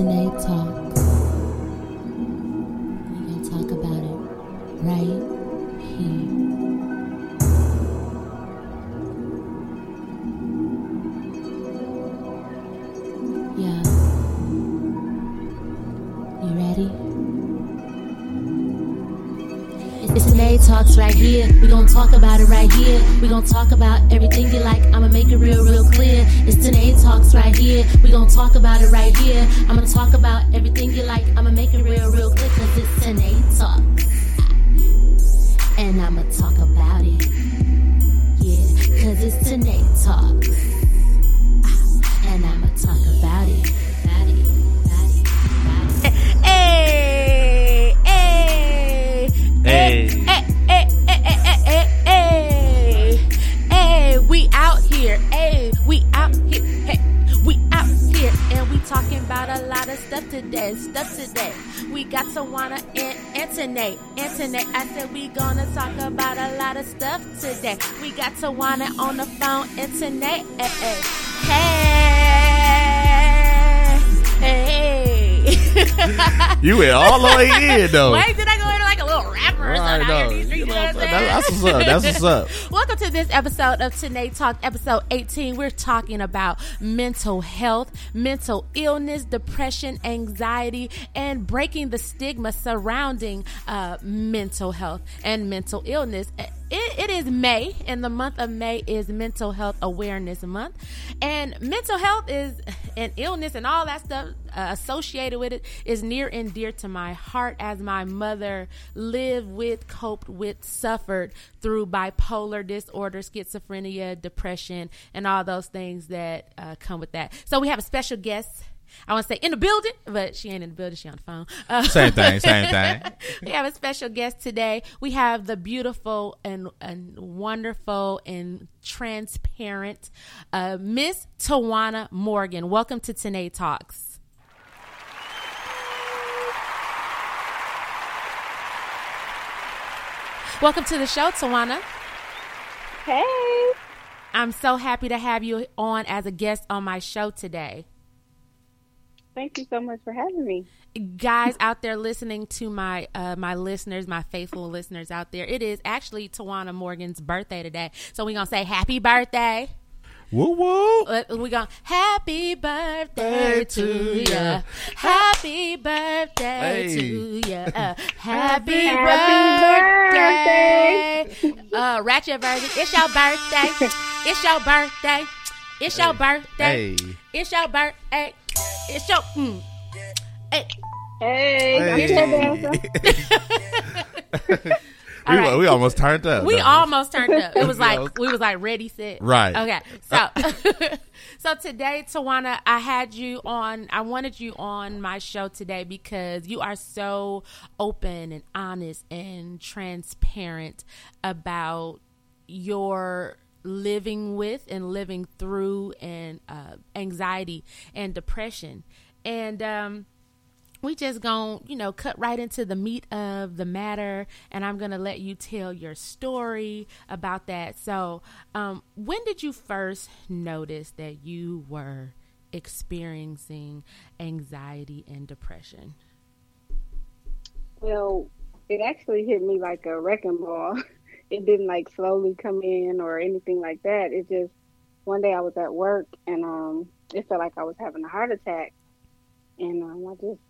Tanae right here. We gon' talk about it right here. We gon' talk about everything you like. I'ma make it real, real clear. It's Tanae Talks right here. We gon' talk about it right here. I'ma talk about everything you like. I'ma make it real, real clear. Cause it's Tanae Talks. And I'ma talk about it. Yeah, cause it's Tanae Talks. Of stuff today. We got Tawana and Antoinette, Antoinette. I said we gonna talk about a lot of stuff today. We got Tawana on the phone, Antoinette, eh, eh. hey, hey, hey. You went all the way in though. Wait, did I go into like a little rapper or something? Right, out here no. in these streets, You you know know what I'm saying? saying? That's what's up. That's what's up. Welcome to this episode of Tanae Talk, episode 18. We're talking about mental health, mental illness, depression, anxiety, and breaking the stigma surrounding uh, mental health and mental illness. It, it is May, and the month of May is Mental Health Awareness Month. And mental health is an illness, and all that stuff uh, associated with it is near and dear to my heart as my mother lived with, coped with, suffered through bipolar disorder, schizophrenia, depression, and all those things that uh, come with that. So we have a special guest. I want to say in the building, but she ain't in the building. She on the phone. Uh, Same thing, same thing. we have a special guest today. We have the beautiful and, and wonderful and transparent uh, Miss Tawana Morgan. Welcome to Tanae Talks. Welcome to the show, Tawana. Hey. I'm so happy to have you on as a guest on my show today. Thank you so much for having me. guys out there listening to my uh, my listeners, my faithful listeners out there, it is actually Tawana Morgan's birthday today. So we're gonna say happy birthday. Woo woo. Uh, We're gonna happy birthday Hey, to to ya. ya. Happy birthday Hey. to ya. Uh, happy, Happy birthday. Uh, Ratchet version. It's your birthday. It's your birthday. It's your birthday. Hey. It's your birthday. It's your. Mm. Hey. Hey, I'm we, right. we almost turned up. We almost turned up. It was like we was like ready, set. Right. Okay. So so today, Tawana, I had you on I wanted you on my show today because you are so open and honest and transparent about your living with and living through and uh, anxiety and depression. And um we just gonna you know cut right into the meat of the matter and i'm gonna let you tell your story about that so um, when did you first notice that you were experiencing anxiety and depression Well, it actually hit me like a wrecking ball. It didn't like slowly come in or anything like that. It just one day I was at work and um it felt like I was having a heart attack. And um I just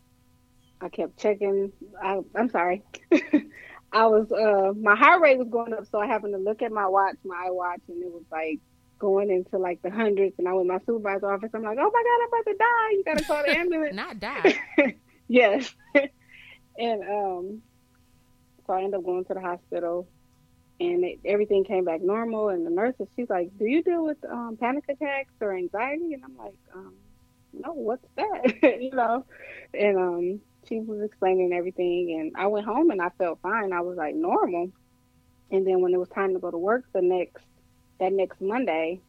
I kept checking I I'm sorry. I was uh my heart rate was going up so I happened to look at my watch, my iWatch and it was like going into like the hundreds and I went to my supervisor's office. I'm like, Oh my god, I'm about to die. You gotta call the ambulance. not die yes. and um, so I ended up going to the hospital, and it, everything came back normal. And the nurse, she's like, "Do you deal with um, panic attacks or anxiety?" And I'm like, um, "No, what's that?" you know. And um, she was explaining everything, and I went home and I felt fine. I was like normal. And then when it was time to go to work the next that next Monday,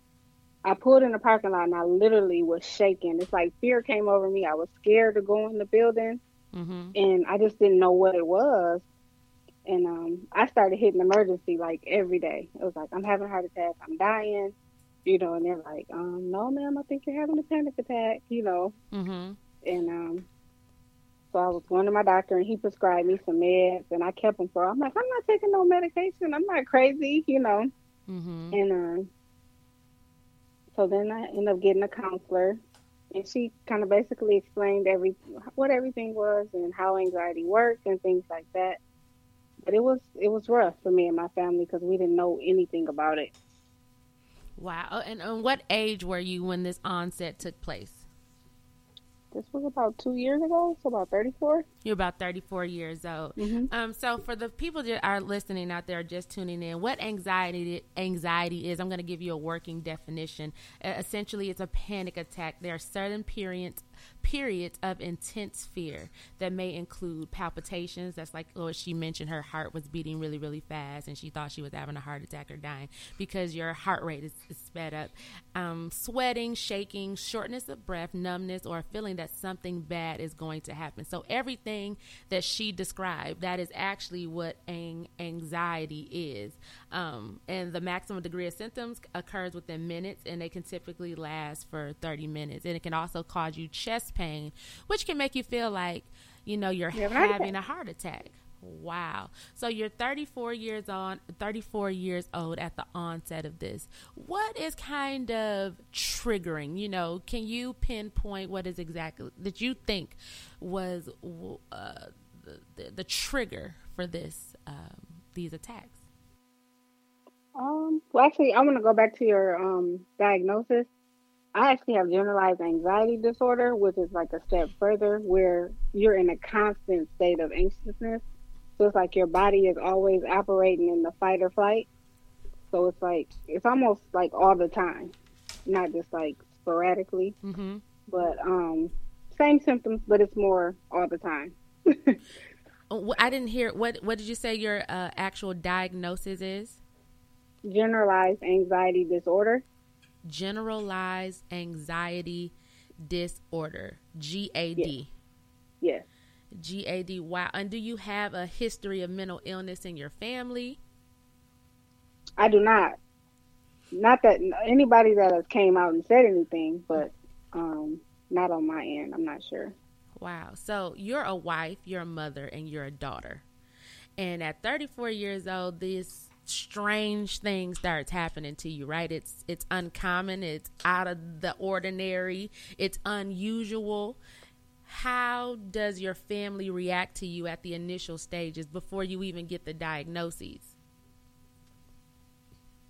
I pulled in the parking lot and I literally was shaking. It's like fear came over me. I was scared to go in the building hmm and I just didn't know what it was. And um, I started hitting emergency like every day. It was like, I'm having a heart attack, I'm dying, you know, and they're like, um, no, ma'am, I think you're having a panic attack, you know. hmm and um, so I was going to my doctor, and he prescribed me some meds, and I kept them for. I'm like, I'm not taking no medication. I'm not crazy, you know. Mm-hmm. And um, so then I ended up getting a counselor, and she kind of basically explained every what everything was and how anxiety works and things like that. But it was it was rough for me and my family because we didn't know anything about it. Wow. And, and what age were you when this onset took place? This was about two years ago, so about 34. You're about 34 years old. Mhm. Um, so for the people that are listening out there, just tuning in, what anxiety anxiety is? I'm going to give you a working definition. Uh, essentially, it's a panic attack. There are certain periods periods of intense fear that may include palpitations. That's like oh, she mentioned her heart was beating really, really fast, and she thought she was having a heart attack or dying because your heart rate is, is sped up. Um, sweating, shaking, shortness of breath, numbness, or a feeling that something bad is going to happen. So everything that she described, that is actually what ang- anxiety is. Um, and the maximum degree of symptoms occurs within minutes, and they can typically last for 30 minutes. And it can also cause you chest pain, which can make you feel like, you know, you're You have heart having a heart attack. Wow. So you're 34 years on 34 years old at the onset of this. What is kind of triggering? You know, can you pinpoint what is exactly that you think was uh, the, the, the trigger for this um, these attacks? Um, well, actually, I want to go back to your um diagnosis. I actually have generalized anxiety disorder, which is like a step further, where you're in a constant state of anxiousness. So it's like your body is always operating in the fight or flight. So it's like it's almost like all the time, not just like sporadically, Mm-hmm. but um, same symptoms, but it's more all the time. Oh, I didn't hear what. What did you say your uh, actual diagnosis is? Generalized anxiety disorder. Generalized anxiety disorder. GAD. Yes. GAD. Wow. And do you have a history of mental illness in your family? I do not. Not that anybody that has came out and said anything, but um, not on my end. I'm not sure. Wow. So you're a wife, you're a mother, and you're a daughter. And at 34 years old, this strange thing starts happening to you, right? It's it's uncommon, it's out of the ordinary, it's unusual. How does your family react to you at the initial stages before you even get the diagnoses?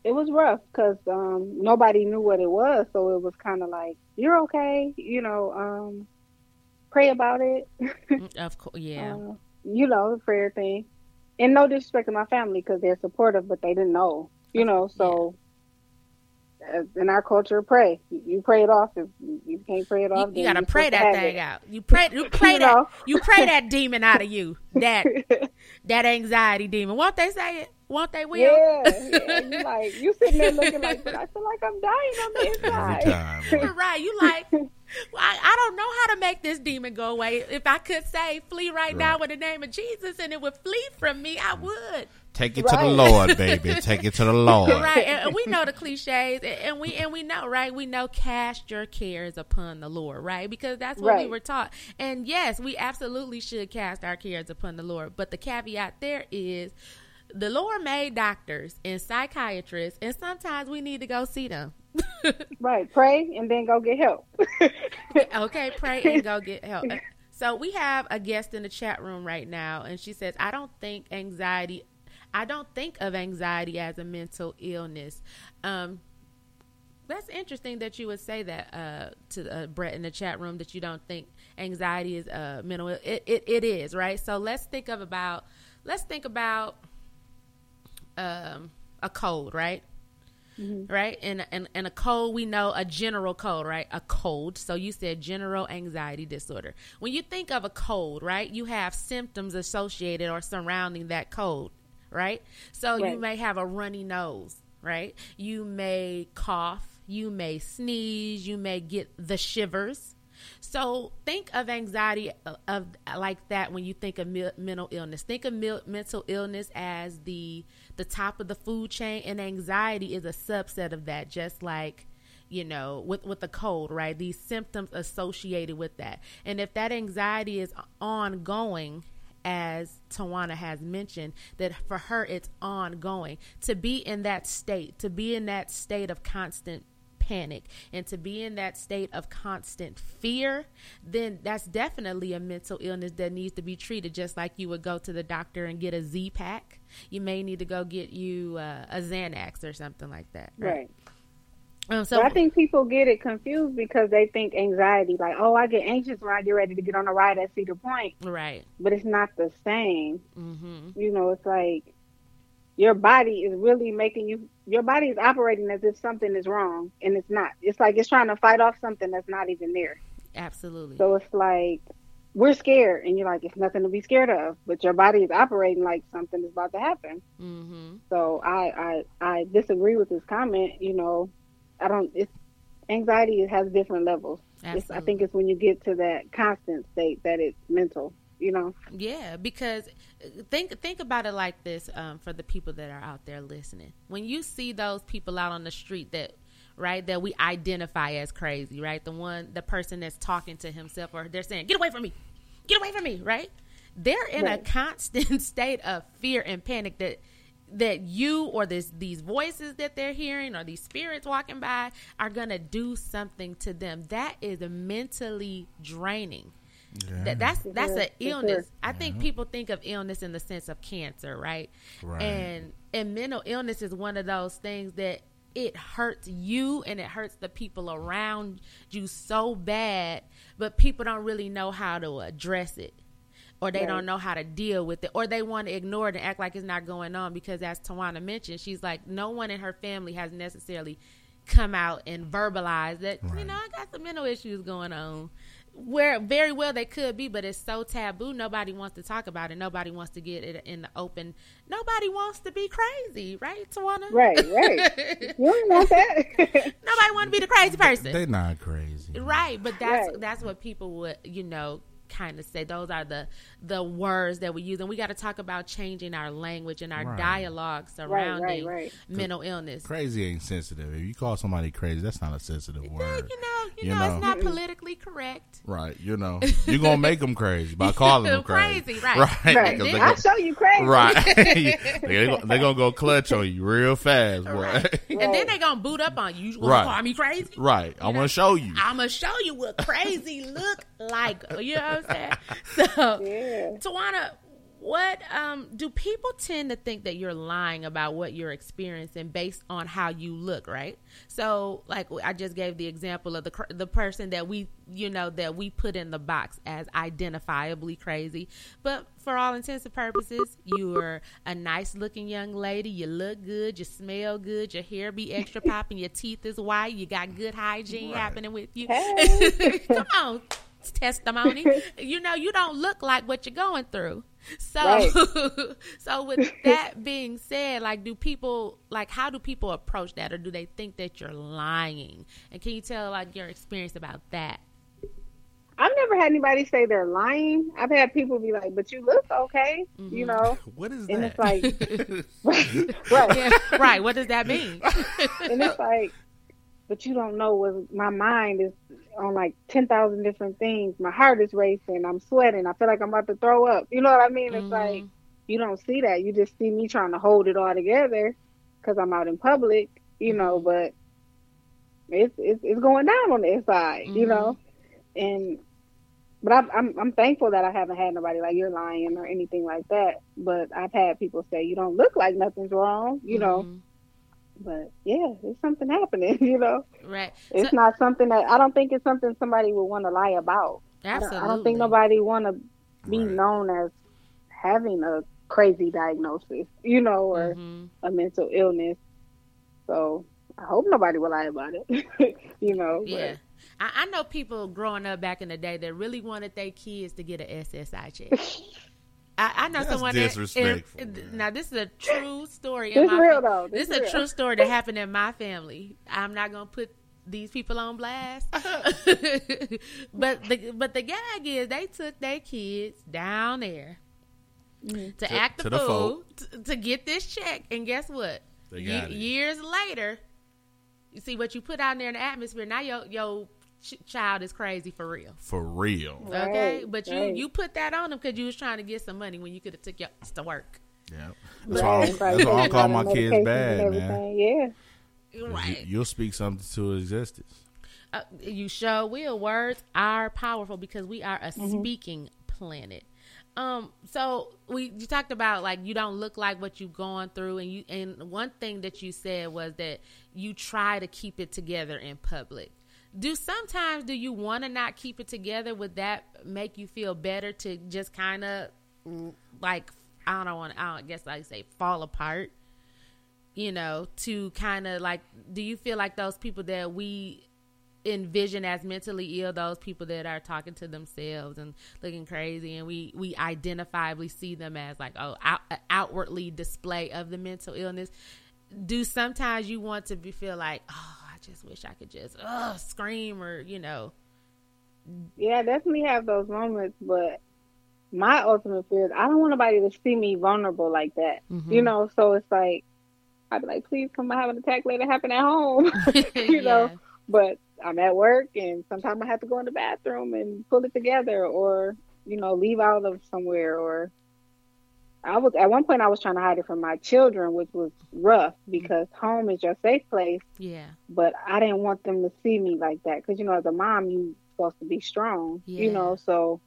It was rough because um, nobody knew what it was, so it was kind of like you're okay, you know. Um, pray about it, Of course, yeah. uh, you know, the prayer thing. And no disrespect to my family because they're supportive, but they didn't know, you know. So uh, in our culture, pray. You, you pray it off. If you can't pray it off, You, you gotta you're pray supposed to that thing it. out. You pray, you pray You that, know. you pray that demon out of you. That that anxiety demon. Won't they say it? Won't they? Will? Yeah, yeah. You like you sitting there looking like, but I feel like I'm dying on the Every inside. time. You're right. You like, well, I, I don't know how to make this demon go away. If I could say, flee right, now in the name of Jesus and it would flee from me, I mm. would. Take it to the Lord, baby. Take it to the Lord. Right. And, and we know the cliches and, and we and we know, right? We know cast your cares upon the Lord, right? Because that's what we were taught. And yes, we absolutely should cast our cares upon the Lord. But the caveat there is the Lord made doctors and psychiatrists, and sometimes we need to go see them. Right, pray and then go get help. okay, pray and go get help. So we have a guest in the chat room right now, and she says, "I don't think anxiety. I don't think of anxiety as a mental illness." Um, that's interesting that you would say that uh, to uh, Brett in the chat room that you don't think anxiety is uh, mental. It, it it is right. So let's think of about let's think about um, a cold, right? Mm-hmm. right? And, and and a cold, we know a general cold, right? A cold. So you said general anxiety disorder. When you think of a cold, right, you have symptoms associated or surrounding that cold, right? So you may have a runny nose, right? You may cough, you may sneeze, you may get the shivers. So think of anxiety of, of like that when you think of me- mental illness. Think of mil- mental illness as the the top of the food chain, and anxiety is a subset of that. Just like you know, with with the cold, right? These symptoms associated with that, and if that anxiety is ongoing, as Tawana has mentioned, that for her it's ongoing. To be in that state, to be in that state of constant panic and to be in that state of constant fear, then that's definitely a mental illness that needs to be treated just like you would go to the doctor and get a Z pack. You may need to go get you uh, a Xanax or something like that. Right. Right. Um, So I think people get it confused because they think anxiety, like, oh, I get anxious when I get ready to get on a ride at Cedar Point, right. but it's not the same. hmm You know, it's like your body is really making you, your body is operating as if something is wrong, and it's not. It's like it's trying to fight off something that's not even there. Absolutely. So it's like we're scared, and you're like, it's nothing to be scared of, but your body is operating like something is about to happen. hmm So I, I, I disagree with this comment. You know, I don't. It's anxiety has different levels. It's, I think it's when you get to that constant state that it's mental. You know. Yeah, because uh, think think about it like this um, for the people that are out there listening. When you see those people out on the street that right that we identify as crazy, right? The one the person that's talking to himself or they're saying, "Get away from me. Get away from me," right? They're in a constant state of fear and panic that that you or this these voices that they're hearing or these spirits walking by are going to do something to them. That is mentally draining. That, that's that's sure, an illness. sure. I think people think of illness in the sense of cancer, right? Right. And and mental illness is one of those things that it hurts you and it hurts the people around you so bad, but people don't really know how to address it. Or they Right. don't know how to deal with it, or they want to ignore it and act like it's not going on. Because, as Tawana mentioned, she's like, no one in her family has necessarily come out and verbalized that, you know, I got some mental issues going on where very well they could be, but it's so taboo. Nobody wants to talk about it. Nobody wants to get it in the open. Nobody wants to be crazy, right, Tawana? Right. Right. you don't want that. Nobody want to be the crazy person, They're not crazy. right? But that's Right. that's what people would, you know, kind of say. Those are the the words that we use, and we got to talk about changing our language and our Right. dialogue surrounding right. mental illness. Crazy ain't sensitive. If you call somebody crazy, that's not a sensitive Yeah, word. you know, you, You know, know. it's not politically correct. Right. You know, you're going to make them crazy by calling them crazy. Crazy, right. Right. right. I'll show you crazy. Right. they're going to go clutch on you real fast, boy. Right. And then they're gonna boot up on you. You Right. call me crazy? right. I'm going to show you. I'm gonna show you what crazy look like. You know what I'm saying? So, Yeah. Tawana, what um do people tend to think that you're lying about what you're experiencing based on how you look, right? So, like I just gave the example of the the person that we, you know, that we put in the box as identifiably crazy, but for all intents and purposes, you're a nice looking young lady. You look good. You smell good. Your hair be extra popping. Your teeth is white. You got good hygiene Right. happening with you. Hey. Come on, testimony. you know, you don't look like what you're going through. So, Right. so with that being said, like, do people like how do people approach that, or do they think that you're lying? And can you tell like your experience about that? I've never had anybody say they're lying. I've had people be like, "But you look okay," you mm-hmm. know. What is And that? it's like, right, right. Yeah, right. What does that mean? and it's like, but you don't know what my mind is on like ten thousand different things. My heart is racing. I'm sweating. I feel like I'm about to throw up. You know what I mean? It's Mhm. like you don't see that. You just see me trying to hold it all together because I'm out in public. You know, but it's it's, it's going down on the inside. You Mhm. know, and. But I'm, I'm I'm thankful that I haven't had nobody like you're lying or anything like that. But I've had people say you don't look like nothing's wrong, you know. But yeah, there's something happening, you know. right? It's So- not something that I don't think it's something somebody would want to lie about. I don't, absolutely. I don't think nobody want to be Right. known as having a crazy diagnosis, you know, or Mhm. a mental illness. So I hope nobody will lie about it, you know. but- Yeah. I, I know people growing up back in the day that really wanted their kids to get an SSI check. I, I know That's someone that- disrespectful, and- man. now this is a true story. in This my real though. This, This is a true story that happened in my family. I'm not gonna put these people on blast, but the but the gag is they took their kids down there mm-hmm. to, To- act to the the fool to, to get this check, and guess what? They Ye- it. years later, you see what you put out there in the atmosphere. Now your your ch- child is crazy for real. For real. Okay, but you right. you put that on them because you was trying to get some money when you could have took your ass to work. Yeah. Right, That's why, I- right. that's why I call my kids bad, and man. everything. Yeah. 'Cause You, will speak something to existence. Uh, you sure will. Words are powerful because we are a speaking planet. Um, so we you talked about like you don't look like what you've gone through, and you and one thing that you said was that you try to keep it together in public. Do sometimes do you want to not keep it together? Would that make you feel better to just kind of like I don't want I don't guess I say fall apart? you know, to kind of like, do you feel like those people that we envision as mentally ill, those people that are talking to themselves and looking crazy, and we we identifiably see them as like, oh, out, outwardly display of the mental illness? Do sometimes you want to be feel like, oh, just wish I could just uh, scream or you know, Yeah, I definitely have those moments, but my ultimate fear is I don't want nobody to see me vulnerable like that. Mm-hmm. You know, so it's like I'd be like, please come have an attack later happen at home. you know. But I'm at work and sometimes I have to go in the bathroom and pull it together or, you know, leave out of somewhere or I was at one point I was trying to hide it from my children, which was rough mm-hmm. because home is your safe place. Yeah, but I didn't want them to see me like that because you know as a mom you're supposed to be strong Yeah. you know so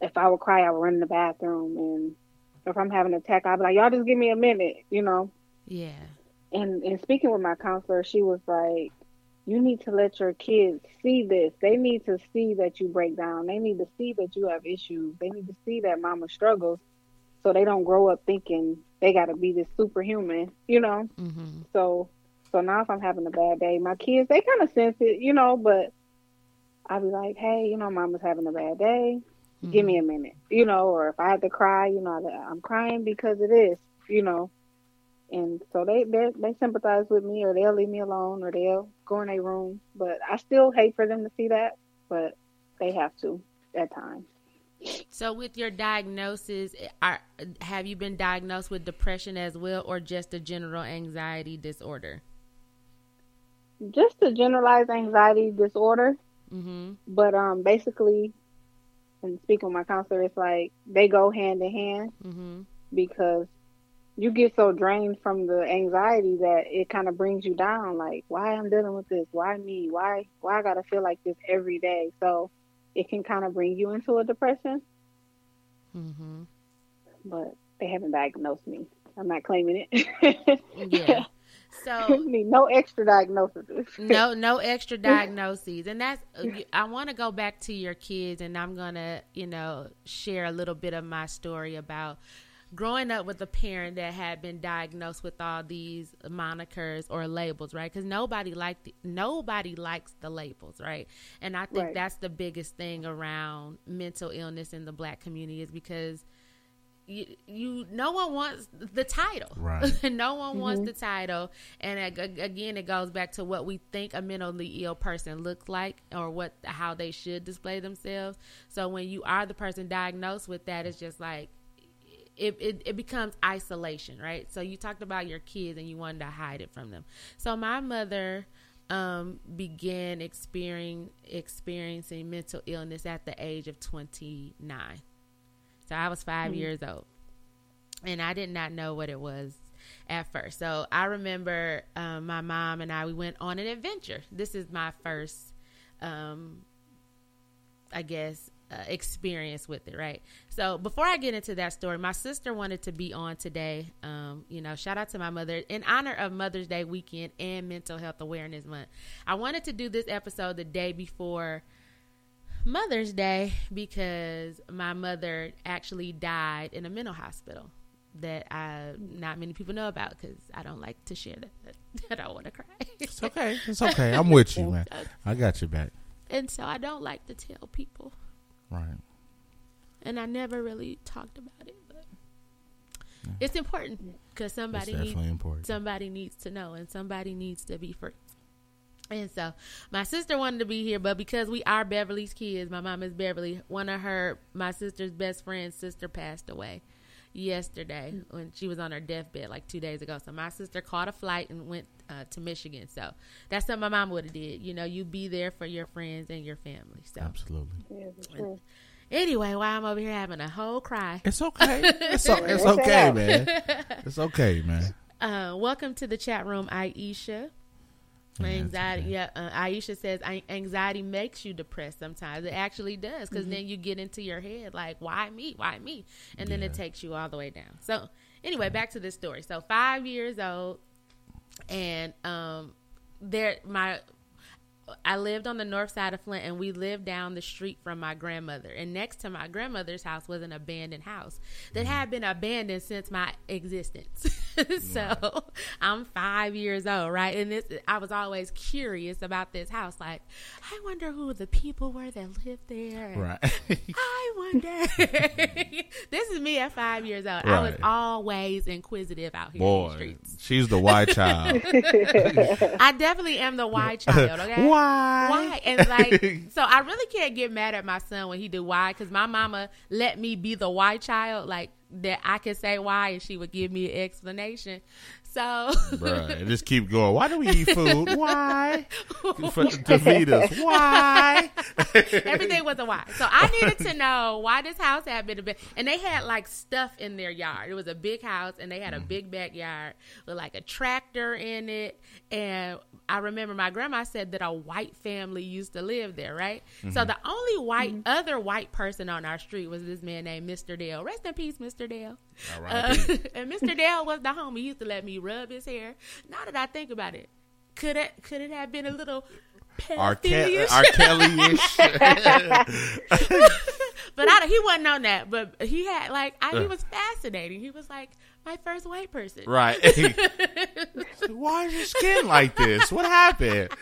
if I would cry I would run in the bathroom and if I'm having an attack I'd be like y'all just give me a minute you know? Yeah, and and speaking with my counselor she was like you need to let your kids see this. They need to see that you break down. They need to see that you have issues. They need to see that mama struggles so they don't grow up thinking they got to be this superhuman you know mm-hmm. so so now if I'm having a bad day, my kids they kind of sense it, you know, but I'll be like, hey, you know, mama's having a bad day. Give me a minute, you know, or if I have to cry, you know, I'm crying because of this, you know. And so they they they sympathize with me, or they'll leave me alone, or they'll go in their room. But I still hate for them to see that, but they have to at times. So, with your diagnosis, are have you been diagnosed with depression as well, or just a general anxiety disorder? Just a generalized anxiety disorder, Mm-hmm. but um, basically, and speaking with my counselor, it's like they go hand in hand. Mm-hmm. because you get so drained from the anxiety that it kind of brings you down like why i'm dealing with this why me why why i gotta feel like this every day so it can kind of bring you into a depression Mm-hmm. but they haven't diagnosed me i'm not claiming it Yeah. So need no extra diagnoses. no no extra diagnoses and that's i want to go back to your kids and i'm gonna you know share a little bit of my story about growing up with a parent that had been diagnosed with all these monikers or labels right? Because nobody liked nobody likes the labels right? And i think Right. that's the biggest thing around mental illness in the black community is because you, you no one wants the title. Right. no one wants mm-hmm. the title. And again it goes back to what we think a mentally ill person looks like or what how they should display themselves. So when you are the person diagnosed with that it's just like it, it, it becomes isolation right so you talked about your kids and you wanted to hide it from them so my mother um, began experiencing experiencing mental illness at the age of 29 so I was 5 years old. And I did not know what it was at first. So I remember um, my mom and I, we went on an adventure. This is my first, um, I guess, uh, experience with it, right? So before I get into that story, my sister wanted to be on today. Um, you know, shout out to my mother in honor of Mother's Day weekend and Mental Health Awareness Month. I wanted to do this episode the day before Mother's Day because my mother actually died in a mental hospital that I not many people know about because I don't like to share that. I don't want to cry, It's okay. It's okay. I'm with you, man. I got your back. and so I don't like to tell people, Right. and I never really talked about it. But it's important because somebody needs important. somebody needs to know and somebody needs to be free. And so my sister wanted to be here, but because we are Beverly's kids, my mom is Beverly. One of her, my sister's best friend's sister passed away yesterday when she was on her deathbed like two days ago. So my sister caught a flight and went uh, to Michigan. So that's something my mom would have did. You know, you be there for your friends and your family. So Absolutely. Yeah, it's true. anyway, while I'm over here having a whole cry, It's okay. It's, o- it's okay, man. It's okay, man. uh, welcome to the chat room, Aisha. Yeah, Anxiety, it's yeah. Uh, Aisha says anxiety makes you depressed. Sometimes it actually does, because then you get into your head like, "Why me? Why me?" And then it takes you all the way down. So, anyway, back to this story. So, five years old, and um, there, my I lived on the north side of Flint, and we lived down the street from my grandmother. And next to my grandmother's house was an abandoned house that mm-hmm. had been abandoned since my existence. so I'm five years old, right? And this, I was always curious about this house. Like, I wonder who the people were that lived there. Right. I wonder. this is me at five years old. I was always inquisitive out here in the Boy, streets. she's the white child. I definitely am the white child. Okay. Why? Why? And like, so I really can't get mad at my son when he do why, because my mama let me be the why child, like that I could say why, and she would give me an explanation. So, Bruh, just keep going. Why do we eat food? Why? For, to feed us. Why? everything was a why. So I needed to know why this house had been a bit, and they had like stuff in their yard. It was a big house, and they had a mm. big backyard with like a tractor in it. And I remember my grandma said that a white family used to live there, right? So the only white, other white person on our street was this man named Mr. Dale. Rest in peace, Mr. Dale. All Uh, and Mr. Dale was the homie. He used to let me rub his hair. Now that I think about it, could it could it have been a little R. Ke- Kelly-ish. But I, he wasn't on that. But he had like I, he Uh. was fascinating. He was like my first white person. right. Why is your skin like this? What happened?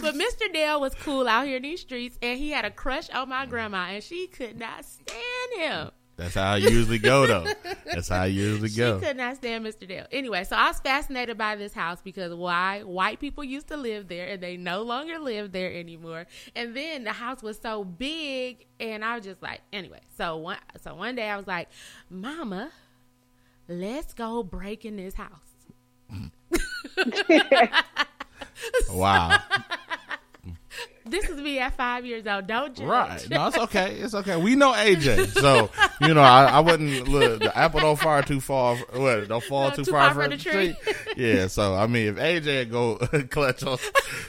But Mr. Dale was cool out here in these streets, and he had a crush on my grandma, and she could not stand him. That's how I usually go, though. That's how I usually go. She could not stand Mr. Dale. Anyway, so I was fascinated by this house because why? White people used to live there and they no longer live there anymore. And then the house was so big and I was just like, anyway. So one so one day I was like, "Mama, let's go break in this house." Wow. This is me at 5 years old. Don't judge. Right. No, it's okay. It's okay. We know AJ. So, you know, I, I wouldn't look the apple don't fall too far what, don't fall No, too, far, from the tree. Yeah, so I mean if AJ go clutch on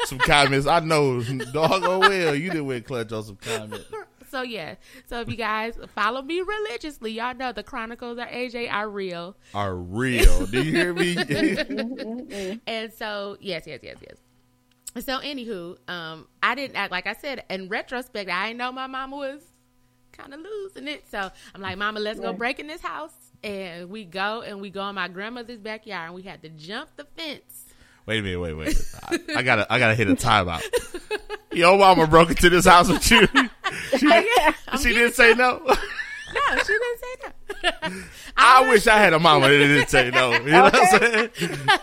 some comments, I know doggone well you did with clutch on some comments. So yeah. So if you guys follow me religiously, y'all know the chronicles of AJ are real. Are real. Do you hear me? And so, yes, yes, yes, yes. So, anywho, um, I didn't act like I said in retrospect. I didn't know my mama was kind of losing it. So I'm like, Mama, let's go Right. break in this house. And we go and we go in my grandmother's backyard and we had to jump the fence. Wait a minute, wait, wait. I, I gotta I gotta hit a timeout. Your mama broke into this house with you. She, she didn't say no. No, she didn't say no. I wish I had a mama that didn't say no. You know what I'm saying?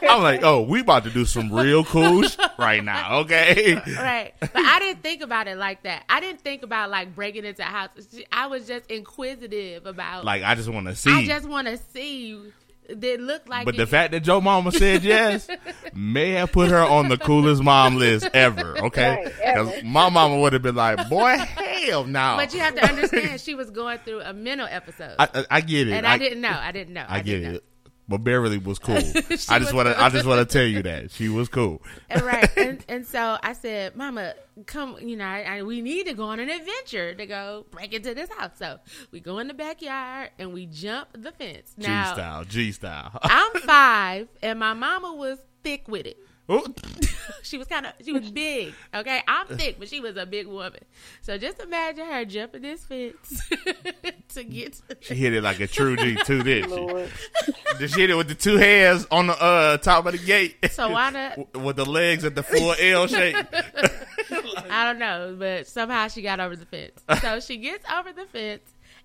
I'm like, oh, we about to do some real cool sh- right now, okay? right. But I didn't think about it like that. I didn't think about like breaking into a house. I was just inquisitive about. Like, I just want to see. I just want to see. Did look like. but it- the fact that Joe Mama said yes may have put her on the coolest mom list ever, okay? Right. Because my mama would have been like, boy, hell no. But you have to understand, she was going through a mental episode, I, I, I get it. and I, didn't know. I didn't know. I, get it. But Beverly was cool. I just want to I just want to tell you that she was cool. And right, and, and so I said, "Mama, come. You know, I, I, we need to go on an adventure to go break into this house." So we go in the backyard and we jump the fence. G style, G style. I'm five, and my mama was thick with it. Ooh. She was kind of, she was big. Okay, I'm thick, but she was a big woman. So just imagine her jumping this fence to get. To She hit it like a true G two, didn't she? Lord. Did she hit it with the two hands on the uh, top of the gate? So why not? With the legs at the full L shape. I don't know, but somehow she got over the fence. So she gets over the fence,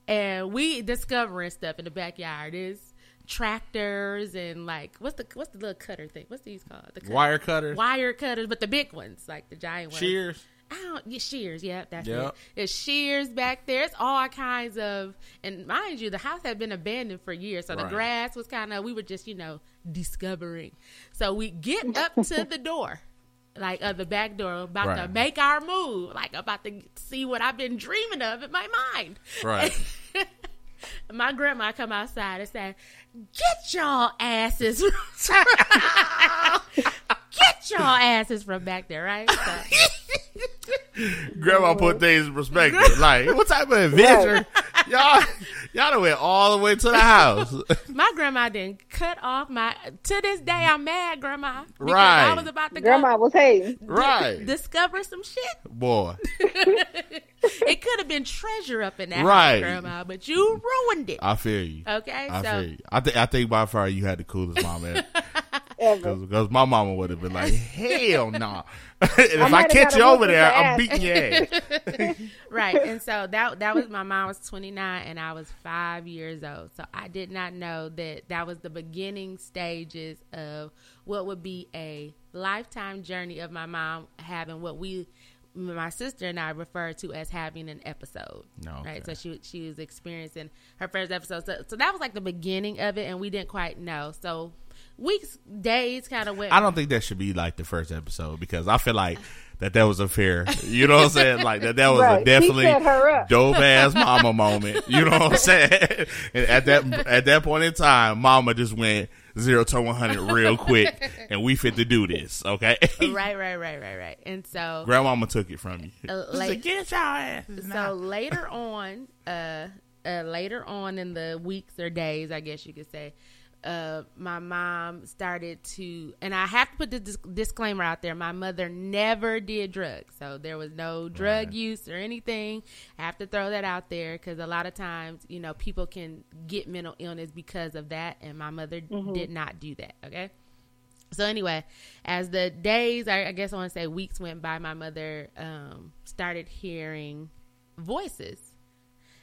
and we discovering stuff in the backyard. Is tractors and like what's the what's the little cutter thing? What's these called? The Wire cutters, wire cutters, but the big ones, like the giant ones. shears. I don't get shears. Yeah, that's Yep. it. It's shears back there. It's all kinds of, and mind you, the house had been abandoned for years, so the grass was kind of. We were just, you know, discovering. So we get up to the door, like uh, the back door, about to make our move, like about to see what I've been dreaming of in my mind. Right. My grandma come outside and say, "Get y'all asses, get y'all asses from back there, right?" So, Grandma put things in perspective. Like, what type of adventure? y'all, y'all done went all the way to the house. my grandma didn't cut off my. To this day, I'm mad, grandma. Because Right. I was about to Grandma go was hating. right. discover some shit. Boy. It could have been treasure up in that Right. house, grandma, but you ruined it. I feel you. Okay, I so feel you. I think I think by far you had the coolest mom ever. Ever. Because my mama would have been like, hell no. and if I, might have catch you over there, I'm ass. beating your ass. right and so that that was my mom was 29 and i was five years old so i did not know that that was the beginning stages of what would be a lifetime journey of my mom having what we my sister and i refer to as having an episode No, right so she she was experiencing her first episode so, so that was like the beginning of it and we didn't quite know so weeks days kind of went I don't think that should be like the first episode because I feel like that that was a fair, you know what I'm saying? Like that that was Right. a definitely set dope ass mama moment. You know what I'm saying? And at that at that point in time, mama just went zero to one hundred real quick, and we fit to do this. Okay, right right right right right and so grandmama took it from you. Uh, She like- said, Get your ass. So later on, uh, uh, later on in the weeks or days, I guess you could say, uh, my mom started to, and I have to put this dis- disclaimer out there: my mother never did drugs, so there was no drug Right. use or anything. I have to throw that out there because a lot of times, you know, people can get mental illness because of that, and my mother did not do that. Okay. So anyway, as the days, I, I guess I want to say weeks went by, my mother um, started hearing voices.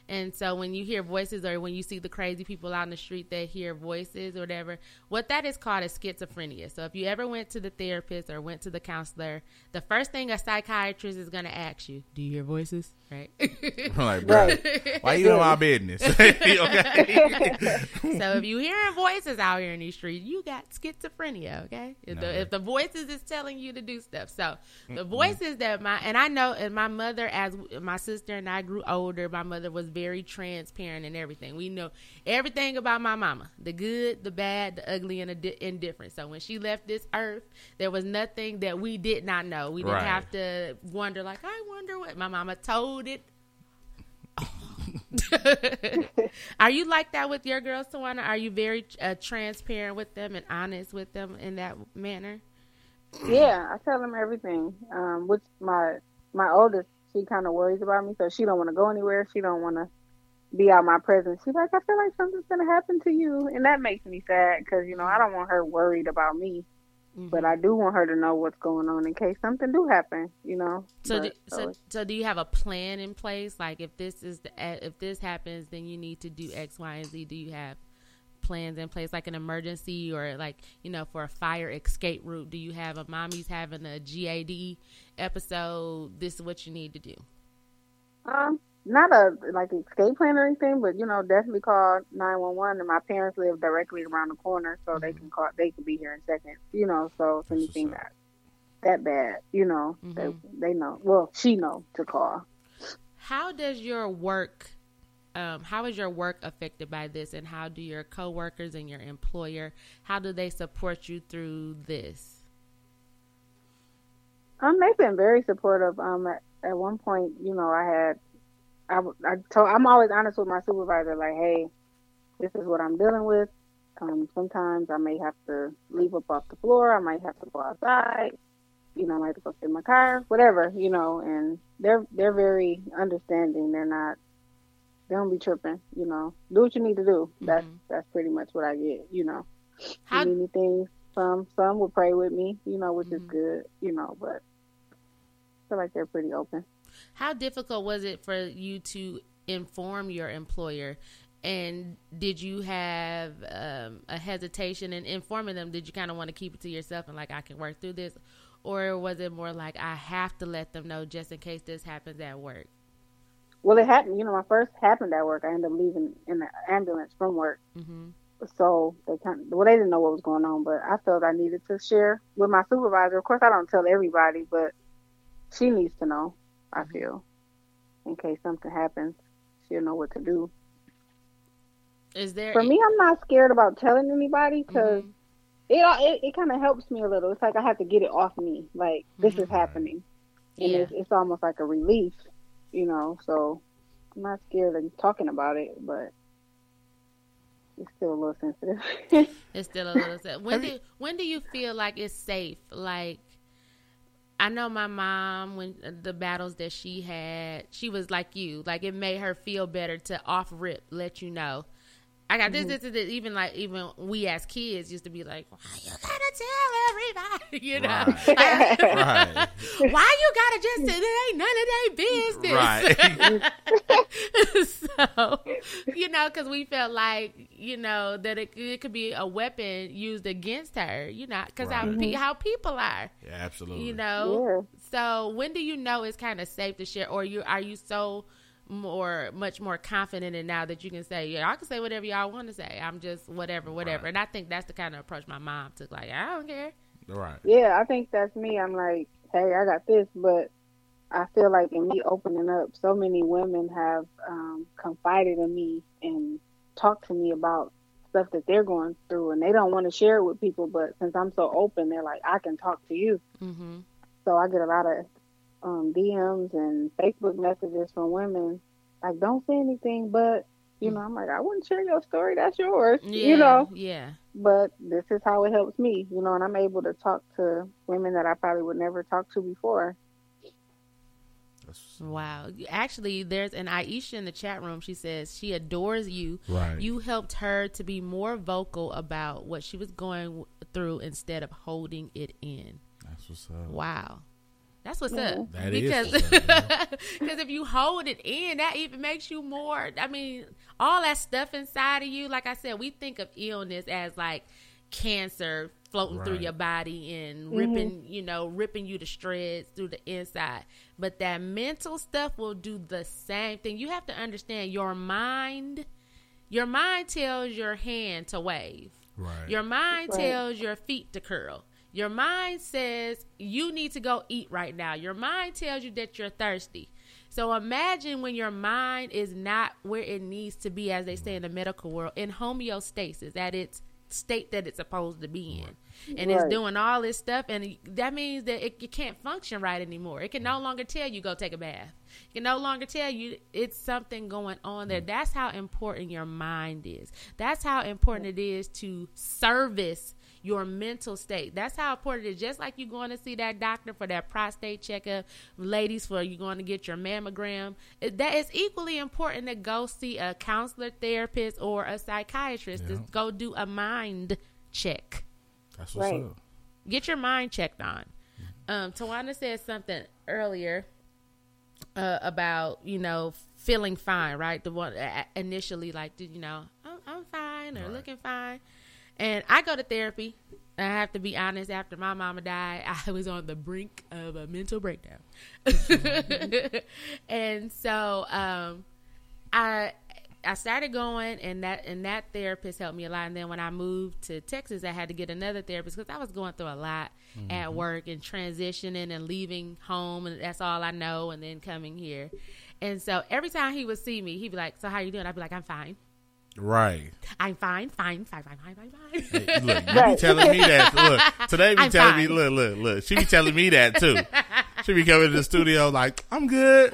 And so when you hear voices or when you see the crazy people out in the street that hear voices or whatever, what that is called is schizophrenia. So if you ever went to the therapist or went to the counselor, the first thing a psychiatrist is going to ask you, do you hear voices? Right? I'm like, bro, Right. why you in my business? okay. so if you hearing voices out here in these streets, you got schizophrenia, okay? If, No. the, if the voices is telling you to do stuff, so the voices that my and I know, and my mother, as my sister and I grew older, my mother was very transparent and everything. We know everything about my mama, the good, the bad, the ugly, and the di- indifferent. So when she left this earth, there was nothing that we did not know. We didn't Right. have to wonder, like, I wonder what my mama told it. Are you like that with your girls, Tawana? Are you very uh, transparent with them and honest with them in that manner? Yeah, I tell them everything. Um, which my my oldest, she kind of worries about me, so she don't want to go anywhere. She don't want to be out my presence. She's like, I feel like something's gonna happen to you, and that makes me sad because you know I don't want her worried about me, Mm-hmm. but I do want her to know what's going on in case something do happen. You know. So, But- do, so, so do you have a plan in place? Like, if this is the, if this happens, then you need to do X, Y, and Z. Do you have plans in place, like an emergency or like you know for a fire escape route? Do you have a mommy's having a GAD episode? This is what you need to do. Um, not a like escape plan or anything, but you know, definitely call nine one one. And my parents live directly around the corner, so they can call. They can be here in seconds. You know, so if That's anything that that bad, you know, Mhm. they they know. Well, she know to call. How does your work, um, how is your work affected by this, and how do your coworkers and your employer, how do they support you through this? Um, they've been very supportive. Um, at, at one point, you know, I had, I, I told, I'm always honest with my supervisor, like, hey, this is what I'm dealing with. Um, sometimes I may have to leave up off the floor. I might have to go outside. You know, I might have to go sit in my car, whatever, you know, and they're, they're very understanding. They're not, they don't be tripping, you know, do what you need to do. That's, Mhm. that's pretty much what I get, you know. How need anything, some, some will pray with me, you know, which is Mhm. good, you know, but I feel like they're pretty open. How difficult was it for you to inform your employer? And did you have um, a hesitation in informing them? Did you kind of want to keep it to yourself and like I can work through this, or was it more like I have to let them know just in case this happens at work? Well, it happened. You know, my first happened at work. I ended up leaving in the ambulance from work. Mm-hmm. So they kind of, well, they didn't know what was going on, but I felt I needed to share with my supervisor. Of course, I don't tell everybody, but she needs to know. I feel in case something happens, she'll know what to do. Is there For me, I'm not scared about telling anybody because Mhm. it it, it kind of helps me a little. It's like I have to get it off me. Like this is Mhm. happening, and Yeah. it's, it's almost like a relief, you know. So I'm not scared of talking about it, but it's still a little sensitive. It's still a little sensitive. When do you- when do you feel like it's safe? Like I know my mom when uh, the battles that she had, she was like you. Like it made her feel better to off rip let you know. I got this, mm-hmm. this, and this. Even like even we as kids used to be like, "Why you gotta tell everybody?" You know, Right. right. why you gotta just say it ain't none of their business. Right. so, you know, because we felt like, you know, that it, it could be a weapon used against her, you know, because how, Right. pe- mm-hmm. how people are, Yeah, absolutely. you know. yeah. So, when do you know it's kind of safe to share, or you are you so more, much more confident in now that you can say, yeah, I can say whatever y'all want to say. I'm just whatever, whatever. Right. And I think that's the kind of approach my mom took. Like, I don't care. Right. Yeah, I think that's me. I'm like, hey, I got this, but I feel like in me opening up, so many women have um, confided in me and talked to me about stuff that they're going through, and they don't want to share it with people. But since I'm so open, they're like, I can talk to you. Mm-hmm. So I get a lot of um, DMs and Facebook messages from women like, don't say anything, but you know, I'm like, I wouldn't share your story. That's yours, Yeah. you know. Yeah. But this is how it helps me, you know, and I'm able to talk to women that I probably would never talk to before. Wow. Actually, there's an Aisha in the chat room. She says she adores you. right. You helped her to be more vocal about what she was going through instead of holding it in. That's what's up. Wow. That's what's Yeah. up. Mm-hmm. That is because what's because if you hold it in, that even makes you more. I mean, all that stuff inside of you. Like I said, we think of illness as like cancer floating through your body and mm-hmm. ripping, you know, ripping you to shreds through the inside. But that mental stuff will do the same thing. You have to understand your mind. Your mind tells your hand to wave. Right. Your mind Right. tells your feet to curl. Your mind says you need to go eat right now. Your mind tells you that you're thirsty. So imagine when your mind is not where it needs to be, as they say in the medical world, in homeostasis, at its state that it's supposed to be in. And it's doing all this stuff, and that means that it, it can't function right anymore. It can no longer tell you go take a bath. It can no longer tell you it's something going on there. Mm. That's how important your mind is. That's how important it is to service your mental state. That's how important it is. Just like you're going to see that doctor for that prostate checkup, ladies, for you going to get your mammogram. That is equally important to go see a counselor, therapist, or a psychiatrist Yeah. to go do a mind check. That's what's Right. up. Get your mind checked on. Um, Tawana said something earlier uh, about you know feeling fine, right? The one uh, initially, like, did you know, I'm, I'm fine or Right. looking fine, and I go to therapy. I have to be honest. After my mama died, I was on the brink of a mental breakdown, and so um, I I started going, and that and that therapist helped me a lot. And then when I moved to Texas, I had to get another therapist because I was going through a lot at work and transitioning and leaving home, and that's all I know. And then coming here, and so every time he would see me, he'd be like, "So how you doing?" I'd be like, "I'm fine. Right. I'm fine. Fine. Fine. Fine. Fine. Fine. Fine." Hey, look, you be telling me that. Look, today be I'm telling me, look, look, look. She be telling me that too. She be coming to the studio like, I'm good.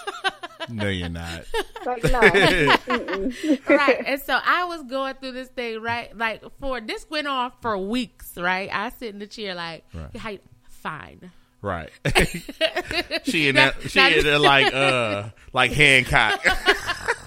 no, you're not. Like, no. Right. And so I was going through this thing, right? Like for this went on for weeks, right? I sit in the chair like, Right. how fine. Right. she in that, she now- in there like, uh, like Hancock.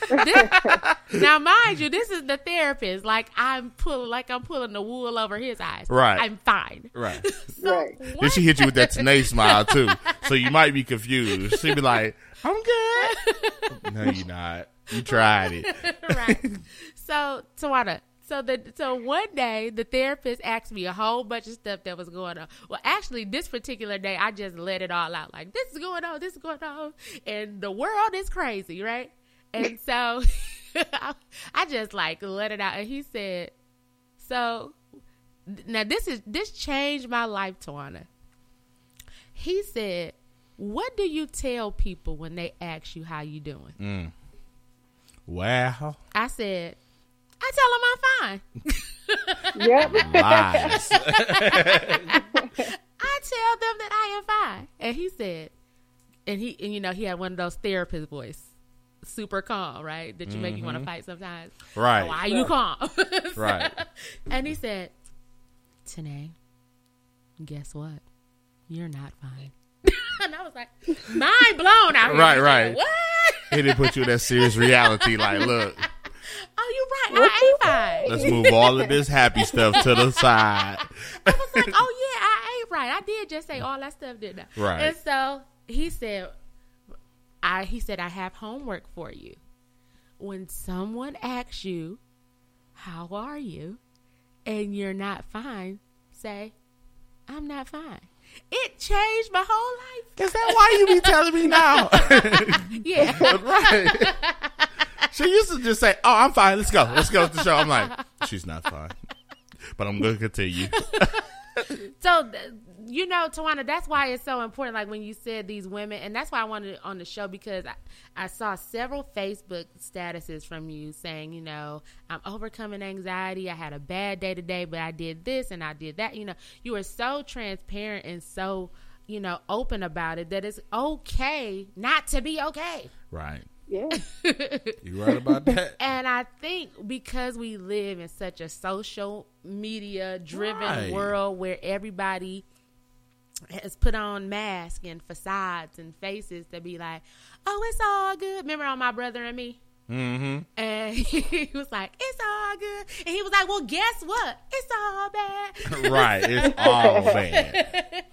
now, mind you, this is the therapist. Like I'm pulling, like I'm pulling the wool over his eyes. Right. I'm fine. right. So Right. Then she hit you with that Tanae smile too. So you might be confused. She'd be like, I'm good. no, you're not. You tried it. right. So, Tawana, so the so one day the therapist asked me a whole bunch of stuff that was going on. Well, actually, this particular day I just let it all out. Like this is going on, this is going on, and the world is crazy, right? And so I just like let it out, and he said, "So now this is this changed my life, Tawana." He said, "What do you tell people when they ask you how you doing?" Mm. Wow. I said, I tell them I'm fine. Yep. Lies. I tell them that I am fine. And he said, and he, and you know, he had one of those therapist voice, super calm, right? That you make you want to fight sometimes. right. Why you calm? Right. and he said, Tanae, guess what? You're not fine. and I was like, mind blown out here. Right, He said, right. What? He didn't put you in that serious reality. Like, look, Oh, you're right. I ain't fine. let's move all of this happy stuff to the side. I was like, oh yeah, I ain't right. I did just say all that stuff, didn't I? Right. And so he said, I he said I have homework for you. When someone asks you, "How are you?" and you're not fine, say, "I'm not fine." It changed my whole life. Is that why you be telling me now? Yeah. right. She used to just say, "Oh, I'm fine. Let's go. Let's go to the show." I'm like, "She's not fine," but I'm going to continue. So, you know, Tawana, that's why it's so important. Like when you said these women, and that's why I wanted it on the show because I, I saw several Facebook statuses from you saying, you know, I'm overcoming anxiety. I had a bad day today, but I did this and I did that. You know, you were so transparent and so, you know, open about it that it's okay not to be okay. Right. Yeah. You right about that? And I think because we live in such a social media driven Right. world where everybody has put on masks and facades and faces to be like, oh, it's all good. Remember on My Brother and Me? Mm-hmm. And he was like, it's all good. And he was like, well, guess what? It's all bad. Right. It's all bad.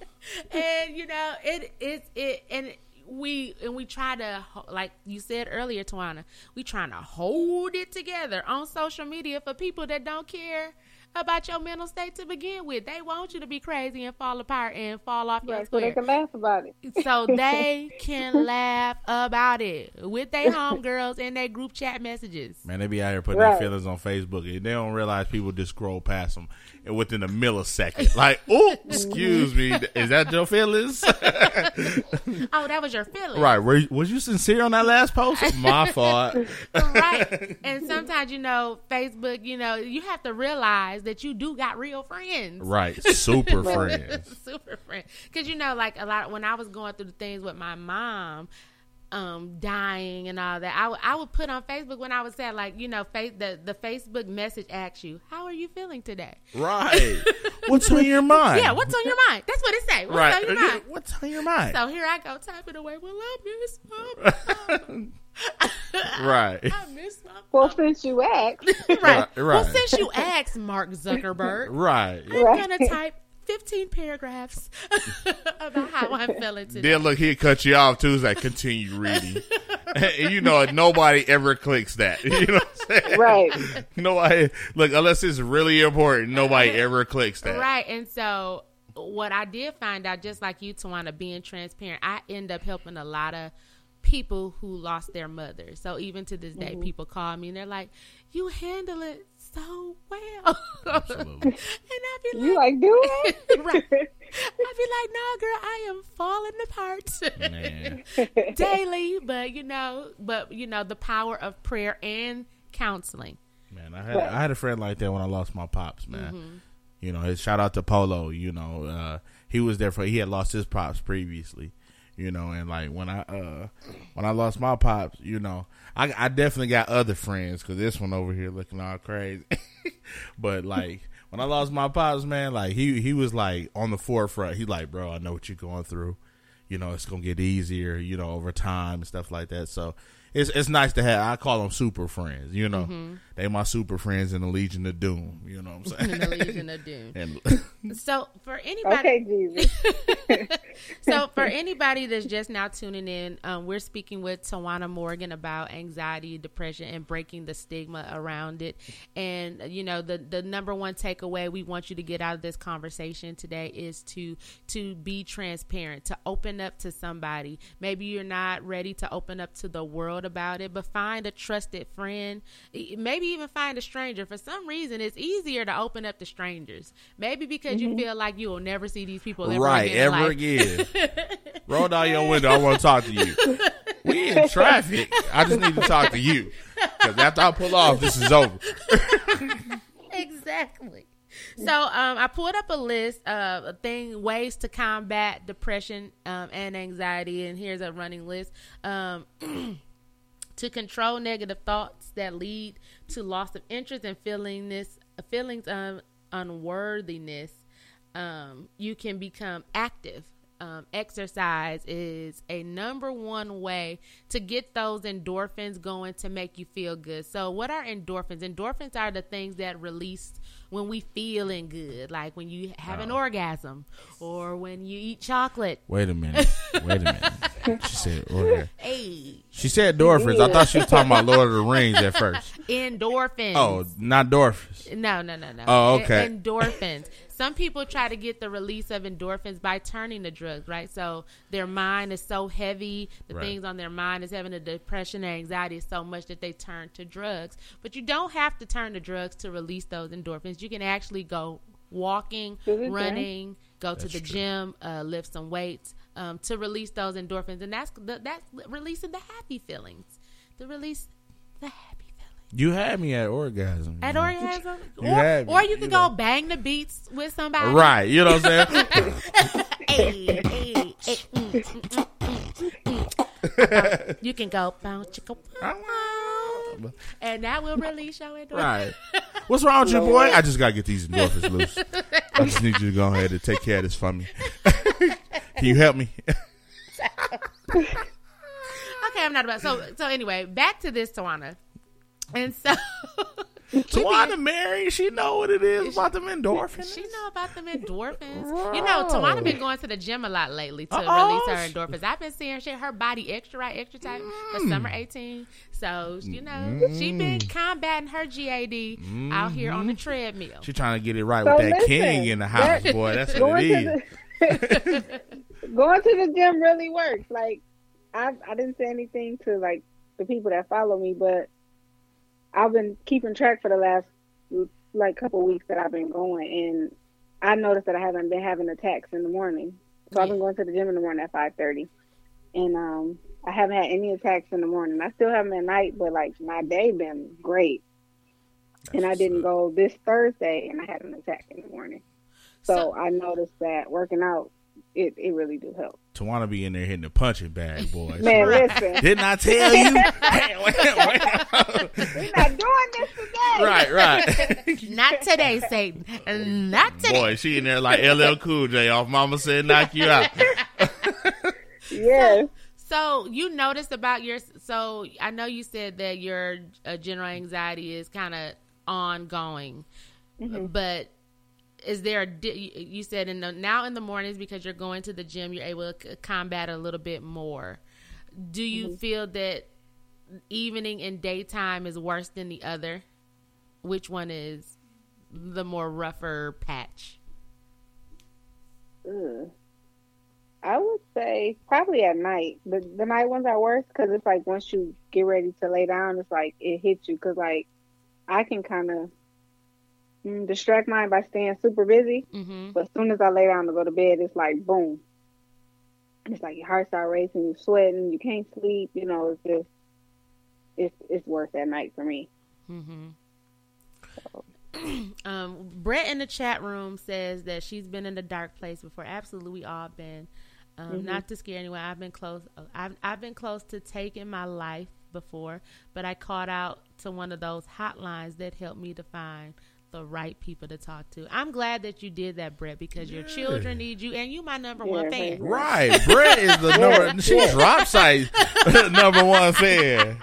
and you know it it's it and we and we try to like you said earlier Tawana, we trying to hold it together on social media for people that don't care about your mental state to begin with they want you to be crazy and fall apart and fall off your Right. So they can laugh about it. so they can laugh about it with their homegirls and their group chat messages Man, they be out here putting Right. their feelings on Facebook and they don't realize people just scroll past them and within a millisecond. Like, oh, excuse me, is that your feelings? oh that was your feeling right. Were, was you sincere on that last post? My fault. right. And sometimes, you know, Facebook, you know, you have to realize that you do got real friends. Right. Super friends. Super friends. Because, you know, like a lot, when I was going through the things with my mom, um, dying and all that, I, would- I would put on Facebook when I was sad, like, you know, face, the, the Facebook message asks you, how are you feeling today? Right. What's on your mind? Yeah, what's on your mind? That's what it say. What's right. on your mind? What's on your mind? So here I go typing away. Well, I miss my mom. right. I miss my Well, since you asked, right. Right, Well, since you asked Mark Zuckerberg, Right. I'm Right. gonna type 15 paragraphs about how I'm feeling today. Then look, he'll cut you off too. He's like, continue reading. and you know, nobody ever clicks that. You know what I'm saying? right? Nobody, look, unless it's really important, nobody ever clicks that. Right, and so what I did find out, just like you, Tawana, being transparent, I end up helping a lot of people who lost their mother. So even to this day, mm-hmm. people call me and they're like, "You handle it so well." Absolutely. and I be You like, like do it? right. I be like, "No, girl, I am falling apart." Daily, but you know, but you know, the power of prayer and counseling. Man, I had I had a friend like that when I lost my pops, man. You know, his shout out to Polo, you know, uh he was there for he had lost his pops previously. You know, and like when I uh when I lost my pops, you know, I I definitely got other friends cuz this one over here looking all crazy. but like when I lost my pops, man, like he he was like on the forefront. He like, "Bro, I know what you're going through." you know, it's gonna get easier, you know, over time and stuff like that. So it's it's nice to have. I call them super friends. You know, Mm-hmm. They my super friends in the Legion of Doom. You know what I'm saying? the Legion of Doom. and So for anybody, Okay, Jesus. so for anybody that's just now tuning in, um, we're speaking with Tawana Morgan about anxiety, depression, and breaking the stigma around it. And you know, the the number one takeaway we want you to get out of this conversation today is to to be transparent, to open up to somebody. Maybe you're not ready to open up to the world about it, but find a trusted friend. E- Even find a stranger. For some reason, it's easier to open up to strangers. Maybe because you feel like you will never see these people ever right, again. in ever again. Roll down your window. I want to talk to you. We in traffic. I just need to talk to you. Because after I pull off, this is over. exactly. So um, I pulled up a list of a thing ways to combat depression um, and anxiety, and here's a running list. Um, to control negative thoughts that lead to loss of interest and feelingness, feelings of unworthiness, um, you can become active. Um, exercise is a number one way to get those endorphins going to make you feel good. So, what are endorphins? Endorphins are the things that release when we feeling good, like when you have an orgasm or when you eat chocolate. Wait a minute. Wait a minute. She said, okay. Hey, She said Dorfins. I thought she was talking about Lord of the Rings at first. endorphins. Oh, not Dorfins. No, no, no, no. Oh, okay. endorphins. Some people try to get the release of endorphins by turning to drugs, right? So their mind is so heavy, the Right. things on their mind is having a depression and anxiety so much that they turn to drugs. But you don't have to turn to drugs to release those endorphins. You can actually go walking, To the gym. running, go to the true. gym, uh, lift some weights um, to release those endorphins, and that's the, that's releasing the happy feelings, the release the happy feelings. You had me at orgasm. At know? orgasm, You or, had me, or you you can know. go bang the beats with somebody. Right. You know what I'm saying? Hey, hey, hey, mm, mm, mm, mm, mm. you can go bounce, chicka, and that will release your endorphins. right. What's wrong with you, boy? I just got to get these endorphins loose. I just need you to go ahead and take care of this for me. Can you help me? Okay, I'm not about. So, so anyway, back to this, Tawana. And so, Tawana Mary, she know what it is about them endorphins. She know about them endorphins. You know, Tawana been going to the gym a lot lately to Uh-oh. release her endorphins. I've been seeing shit her body extra right, extra tight for Mm. summer 18. So you know, she been combating her GAD out here on the treadmill. She trying to get it right So with that listen, king in the house, that- boy. That's what going it is. going to the gym really works. Like I I didn't say anything to like the people that follow me, but I've been keeping track for the last like couple weeks that I've been going, and I noticed that I haven't been having attacks in the morning. So I've been going to the gym in the morning at five thirty, and um I haven't had any attacks in the morning. I still have them at night, but like my day been great. and I didn't go this Thursday, and I had an attack in the morning. So, So- I noticed that working out, it, it really do help. Tawana be in there hitting the punching bag, boy. Man, listen, Didn't I tell you? Wait, wait, wait. we're not doing this today. right, right. Not today, Satan. Not today. Boy, she in there like LL Cool J off Mama said knock you out. Yes. So you noticed about your. So I know you said that your uh, general anxiety is kind of ongoing, but is there a? di- You said in the now in the mornings because you're going to the gym, you're able to c- combat a little bit more. Do you feel that evening and daytime is worse than the other? Which one is the more rougher patch? Ugh. I would say probably at night. The the night ones are worse because it's like once you get ready to lay down, it's like it hits you. Because like I can kind of mm, distract mine by staying super busy, Mm-hmm. but as soon as I lay down to go to bed, it's like boom. It's like your heart start racing, you're sweating, you can't sleep. You know, it's just it's it's worse at night for me. Mm-hmm. Um, Brett in the chat room says that she's been in a dark place before. Absolutely, we all been. Um, Not to scare anyone. I've been close. I've I've been close to taking my life before, but I called out to one of those hotlines that helped me to find the right people to talk to. I'm glad that you did that, Brett, because your children need you, and you my number Yeah, one fan. much. Right, Brett is the number. She drop site number one fan.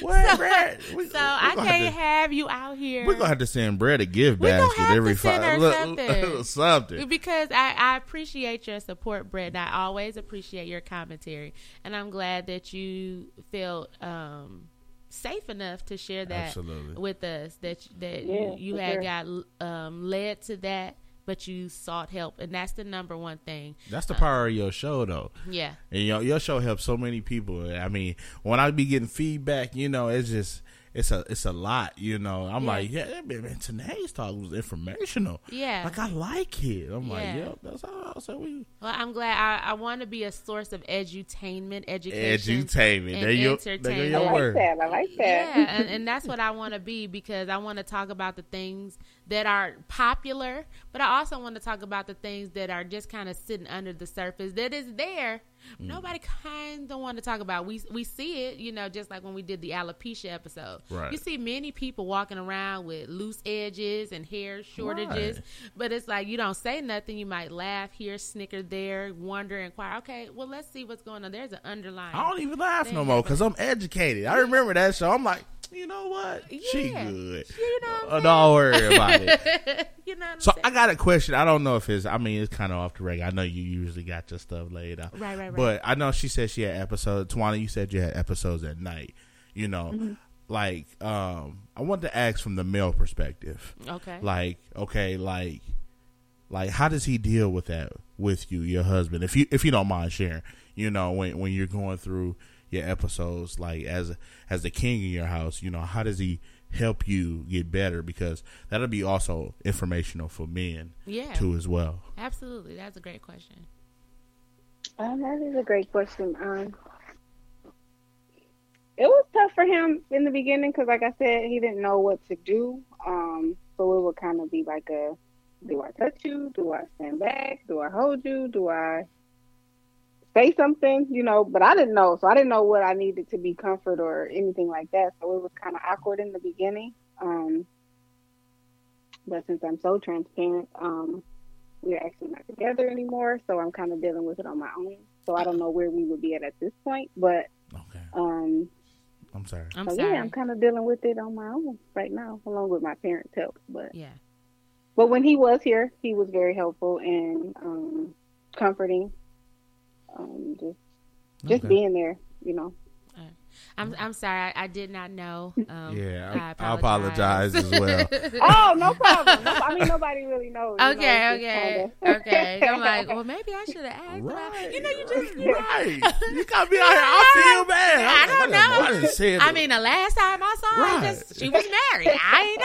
What, Brett? We, So I gonna can't have to- have you out here. We're gonna have to send Brett a gift basket have every to five. something. something. because I, I appreciate your support, Brett. and I always appreciate your commentary, and I'm glad that you felt um, safe enough to share that Absolutely. with us. That that Yeah, you, you had sure. got um, led to that, but you sought help, and that's the number one thing. That's the power of your show, though. Yeah, And your your show helps so many people. I mean, when I be getting feedback, you know, it's just it's a it's a lot. You know, I'm Yeah. like, yeah, man, man, today's talk was informational. yeah. Like I like it. I'm like, Yeah. yep, that's how. So we well, I'm glad. I, I want to be a source of edutainment, education, edutainment. and There you, there entertainment. I like word. that. I like that. Yeah, and, and that's what I want to be because I want to talk about the things that are popular, but I also want to talk about the things that are just kind of sitting under the surface that is there. Mm. Nobody kind of want to talk about. We we see it, you know, just like when we did the alopecia episode. Right. You see many people walking around with loose edges and hair shortages, Right. but it's like you don't say nothing. You might laugh here, snicker there, wonder, inquire. Okay, well let's see what's going on. There's an underlying. I don't even laugh no more because I'm educated. I remember that show. I'm like, you know what? Yeah. She good. You know what Uh, don't worry about it. you know what I'm So? I got a question. I don't know if it's. I mean, it's kind of off the record. I know you usually got your stuff laid out. Right, right, right. But I know she said she had episodes. Tawana, you said you had episodes at night. You know, Mm-hmm. like um, I want to ask from the male perspective. Okay. Like, okay, like, like, how does he deal with that with you, your husband? If you if you don't mind sharing, you know, when when you're going through your episodes, like as as the king in your house, you know, how does he help you get better? Because that'll be also informational for men yeah. too as well. Absolutely. That's a great question. Um, that is a great question. Um, it was tough for him in the beginning because, like I said, he didn't know what to do. Um, so it would kind of be like a, do I touch you? Do I stand back? Do I hold you? Do I say something? You know, but I didn't know, so I didn't know what I needed to be comfort or anything like that. So it was kind of awkward in the beginning. Um, but since I'm so transparent, um, we're actually not together anymore, so I'm kind of dealing with it on my own. So I don't know where we would be at at this point, but Okay, um, I'm sorry. I'm so sorry. yeah, I'm kind of dealing with it on my own right now, along with my parents' help. But yeah. but when he was here, he was very helpful and um, comforting. Um, just just Okay. being there, you know. I'm I'm sorry. I, I did not know. Um, Yeah, I I, I apologize as well. Oh, no problem. No, I mean, nobody really knows. you know, Okay, okay, kinda- okay. I'm like, well, maybe I should have asked. but I- Right. You know, you just. You know, right. You got me out here. I feel bad. I I'm don't like, know. I didn't say it. I mean, the last time I saw her, Right. just, she was married. I ain't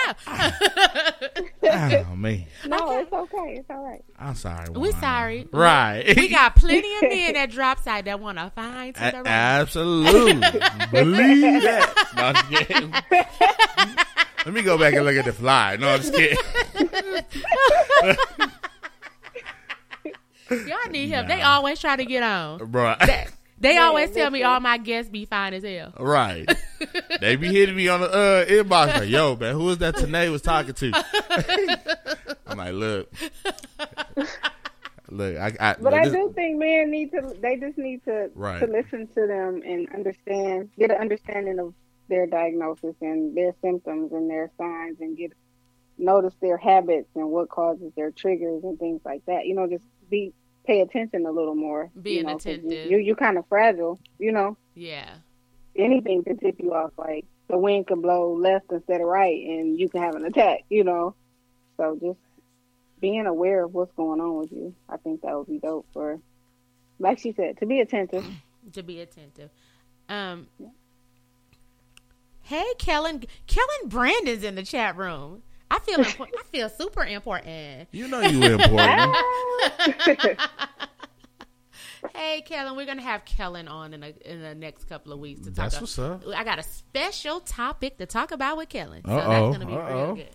know. oh man, No, it's okay. It's all right. I'm sorry. We Wanda. Right. Right. we got plenty of men that drop side that want to find to the right. absolutely. Believe that. No, I'm just kidding. Let me go back and look at the fly. No, I'm just kidding. Y'all need help. They always try to get on. Bro. They Yeah, always tell me all my guests be fine as hell. Right. They be hitting me on the uh, inbox like, yo, man, who is that Tanae was talking to? I'm like, look. Look, I, I But look, I this- do think men need to. They just need to Right. to listen to them and understand, get an understanding of their diagnosis and their symptoms and their signs, and get notice their habits and what causes their triggers and things like that. You know, just be pay attention a little more. Being you know, 'cause attentive. You you kind of fragile. You know, Yeah. anything can tip you off. Like the wind can blow left instead of right, and you can have an attack. You know, so just being aware of what's going on with you, I think that would be dope. For, like she said, to be attentive. To be attentive. Um. Hey, Kellen. Kellen Brandon's in the chat room. I feel impo- I feel super important. you know you important. Hey, Kellen, we're gonna have Kellen on in, a, in the next couple of weeks to talk. That's about- what's up. I got a special topic to talk about with Kellen, so Uh-oh, that's gonna be uh-oh. real good.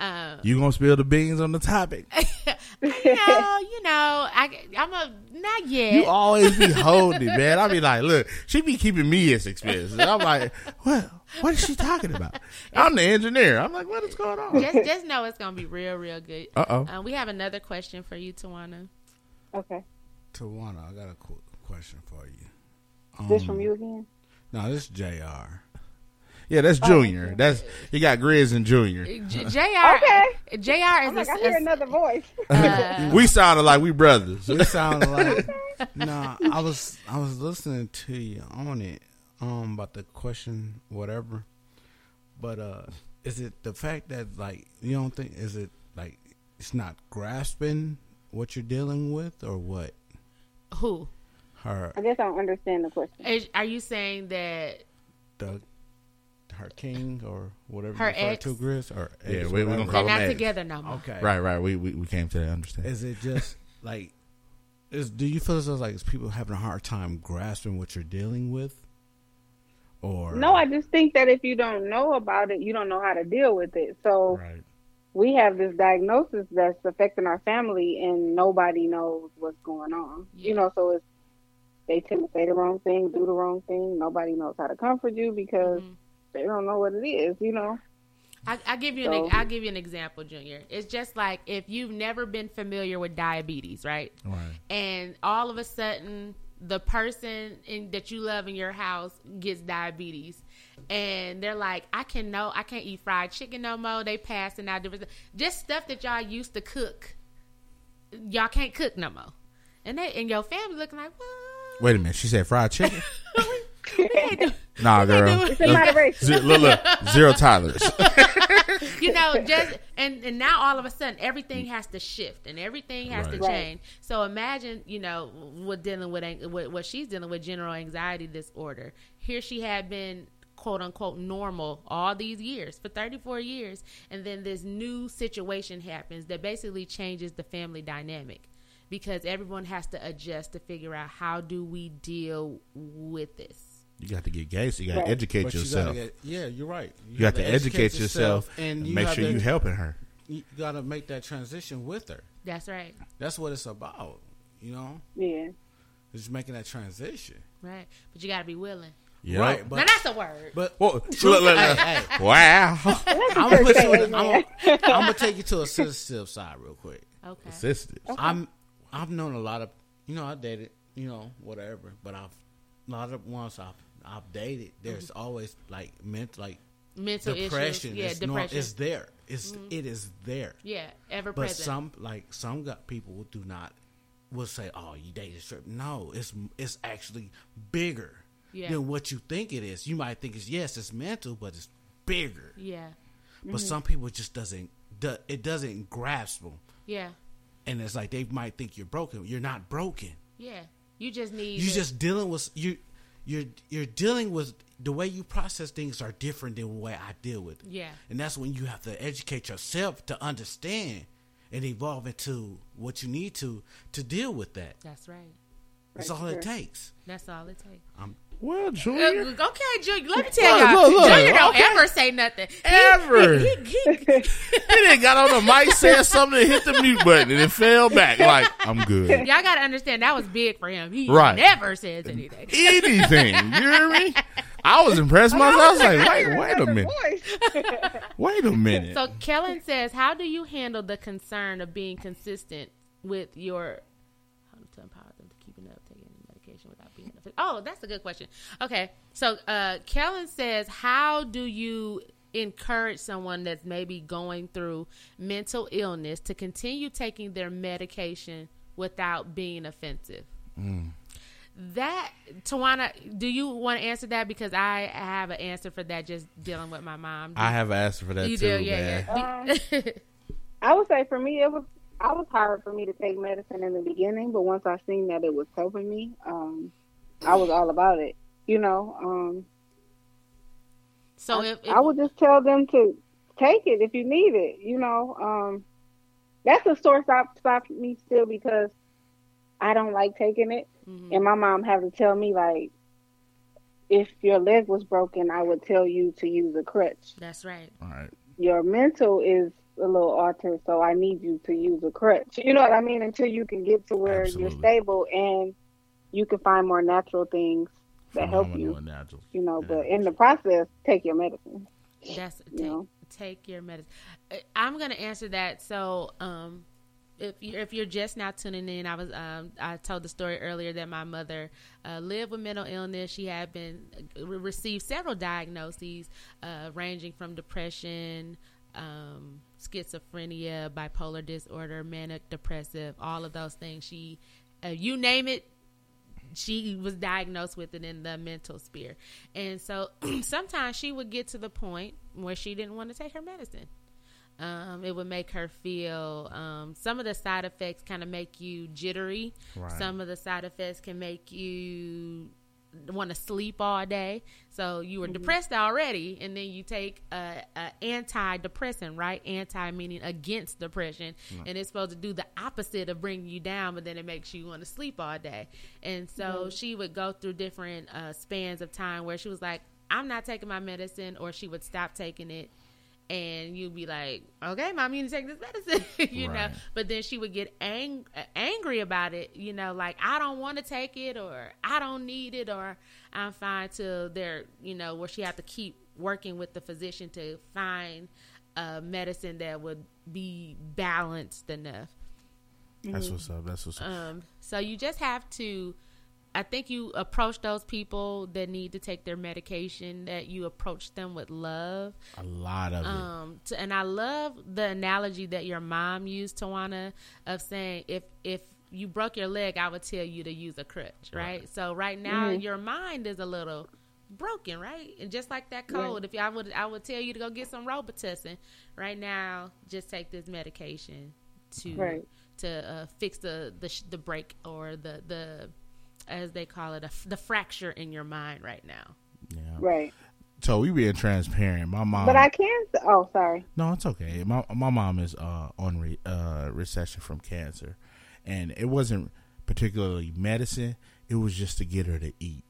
Um, You gonna spill the beans on the topic? you know, you know, I, I'm a Not yet. You always be holding it, man. I be like, look, she be keeping me as expensive. I'm like, what? What is she talking about? I'm the engineer. I'm like, what is going on? just just know it's gonna be real, real good. Uh oh. We have another question for you, Tawana. Okay. Tawana, I got a qu- question for you. This Um, from you again? No, this is Jr. Yeah, that's Junior. That's you got Grizz and Junior. J- Jr. Okay. Jr. is I'm a, like, I hear a- another voice. uh, we sounded like we brothers. We sounded like no. I was I was listening to you on it um about the question whatever, but uh, is it the fact that like you don't think is it like it's not grasping what you're dealing with or what who her I guess I don't understand the question. is, are you saying that? the her king or whatever Her you ex? to Grizz or Yeah, ex, we- we whatever. gonna They're Call not them together no more. okay right, right. We, we we came to that understanding. Is it just like is do you feel as though like is people having a hard time grasping what you're dealing with? Or No, I just think that if you don't know about it, you don't know how to deal with it. So Right. we have this diagnosis that's affecting our family, and nobody knows what's going on. Yeah. You know, so it's they tend to say the wrong thing, do the wrong thing. Nobody knows how to comfort you because Mhm. They don't know what it is. You know. I, I give you an So- I'll give you an example, Junior. It's just like if you've never been familiar with diabetes, right? Right. And all of a sudden, the person in, that you love in your house gets diabetes, and they're like, "I can no, I can't eat fried chicken no more." They passing out different just stuff that y'all used to cook. Y'all can't cook no more, and they and your family looking like, "What?" Wait a minute. She said fried chicken. We can't do- Nah, girl. It's in moderation. Zero, look, look, zero tolerance. you know, just and and now all of a sudden everything has to shift and everything has to Right. Right. change. So imagine, you know, what dealing with what, what she's dealing with general anxiety disorder. Here she had been quote unquote normal all these years for 34 years and then this new situation happens that basically changes the family dynamic because everyone has to adjust to figure out how do we deal with this You got to get gay, so you got to Right. educate but you yourself. gotta get, yeah, you're right. you got to educate yourself and and you make have sure to- you helping her. You got to make that transition with her. that's right That's what it's about. You know, Yeah. it's making that transition. right but you got to be willing Yep. Right, now but that's a word but Whoa, look, look, look. hey, hey, Wow. I'm gonna put you. In, Amen. I'm, I'm gonna take you to a sensitive side real quick. okay Assisted. I'm I've known a lot of you know I dated you know whatever, but I've a lot of ones I've I've dated. There's always like meant like mental depression. issues. Yeah, it's depression. Mm-hmm. it's there. It's it is there. yeah, ever But present. some like some got people do not will say, "Oh, you dated strip." No, it's it's actually bigger Yeah. than what you think it is. You might think it's yes, it's mental, but it's bigger. yeah, But some people just doesn't do, it doesn't grasp them, yeah, and it's like they might think you're broken. You're not broken. yeah. You just need. You just dealing with you. You're you're dealing with the way you process things are different than the way I deal with it. Yeah. and that's when you have to educate yourself to understand and evolve into what you need to to deal with that. That's right. That's Right, all sure. it takes. That's all it takes. Well, Uh, Junior. okay, Junior. Let me tell Look, y'all. look, look, Junior don't okay. ever say nothing. He- Ever. He, he, he, He didn't got on the mic, said something, and hit the mute button, and it fell back. Like, I'm good. y'all got to understand that was big for him. He Right. never says anything. Anything. You hear me? I was impressed myself. I was like, wait, wait a minute. Wait a minute. So Kellen says, "How do you handle the concern of being consistent with your without being affected?" Oh, that's a good question. Okay, so uh, Kellen says, "How do you?" encourage someone that's maybe going through mental illness to continue taking their medication without being offensive that Tawana, do you want to answer that? Because I have an answer for that. Just dealing with my mom. I have an answer for that you too, do, yeah, man. yeah. I would say for me, it was I was hard for me to take medicine in the beginning, but once I seen that it was helping me, um, I was all about it. You know, um, so I, if, if I would just tell them to take it if you need it. You know, um, that's a source stop stop me still because I don't like taking it, Mhm. and my mom had to tell me like, if your leg was broken, I would tell you to use a crutch. that's right. All right. Your mental is a little altered, so I need you to use a crutch. You know what I mean? Until you can get to where Absolutely. you're stable and you can find more natural things that help you. and natural. You know, Yeah. but in the process, take your medicine. That's You take, know? take your medicine. Uh, I'm gonna answer that. So, um, if you're if you're just now tuning in, I was um, I told the story earlier that my mother uh, lived with mental illness. She had been uh, received several diagnoses, uh, ranging from depression. Um, schizophrenia, bipolar disorder, manic depressive, all of those things. She, uh, you name it, she was diagnosed with it in the mental sphere. And so sometimes she would get to the point where she didn't want to take her medicine. Um, it would make her feel um, some of the side effects kind of make you jittery. Right. Some of the side effects can make you want to sleep all day. So you were depressed already, and then you take a, a antidepressant, right? Anti meaning against depression, and it's supposed to do the opposite of bringing you down, but then it makes you want to sleep all day. And so she would go through different uh, spans of time where she was like, "I'm not taking my medicine," or she would stop taking it. And you'd be like, okay, mom, you need to take this medicine, you know. But then she would get ang- uh, angry about it, you know, like I don't want to take it, or I don't need it, or I'm fine till they're, you know, where she had to keep working with the physician to find a medicine that would be balanced enough. That's what's up. That's what's up. Um, so you just have to, I think you approach those people that need to take their medication, that you approach them with love. a lot of it. Um, to, and I love the analogy that your mom used, Tawana, of saying if if you broke your leg, I would tell you to use a crutch, right? So right now your mind is a little broken, right? And just like that cold, if I would I would tell you to go get some Robitussin, right now just take this medication to Right. to uh, fix the the sh- the break or the the as they call it a f the fracture in your mind right now. yeah. Right. So we being transparent. My mom. But I can't. Oh, sorry. No, it's okay. My my mom is uh, on re, uh, recession from cancer, and it wasn't particularly medicine. It was just to get her to eat,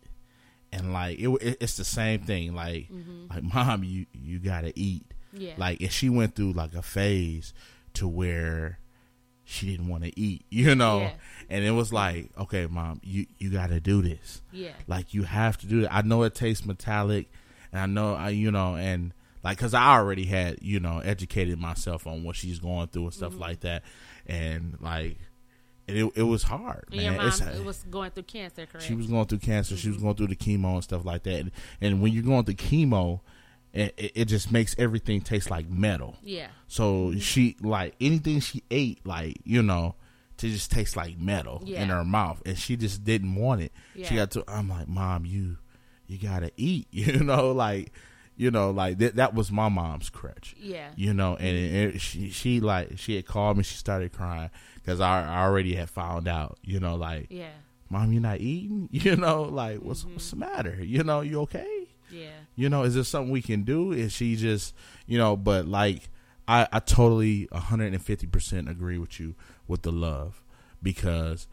and like it, it it's the same thing. Like like mom, you you gotta eat. Yeah. Like if she went through like a phase to where she didn't want to eat, you know, Yeah. And it was like, okay, mom, you you got to do this. Yeah. Like you have to do it. I know it tastes metallic, and I know I, you know, and like because I already had, you know, educated myself on what she's going through and stuff Mm-hmm. like that, and like it it was hard, And man. your mom It's- was going through cancer, correct? she was going through cancer. She was Mm-hmm. going through the chemo and stuff like that. And, and when you're going through chemo, it, it it just makes everything taste like metal. yeah. So she like anything she ate, like you know, to just taste like metal in her mouth, and she just didn't want it. She got to. I'm like, mom, you you gotta eat. You know, like you know, like that. That was my mom's crutch. Yeah. You know, and it, it- she she like she had called me. She started crying because I, I already had found out. You know, like Yeah. mom, you're not eating. You know, like what's Mm-hmm. what's the matter? You know, you okay? Yeah. You know, is there something we can do? Is she just, you know, but like, I, I totally 150% agree with you with the love because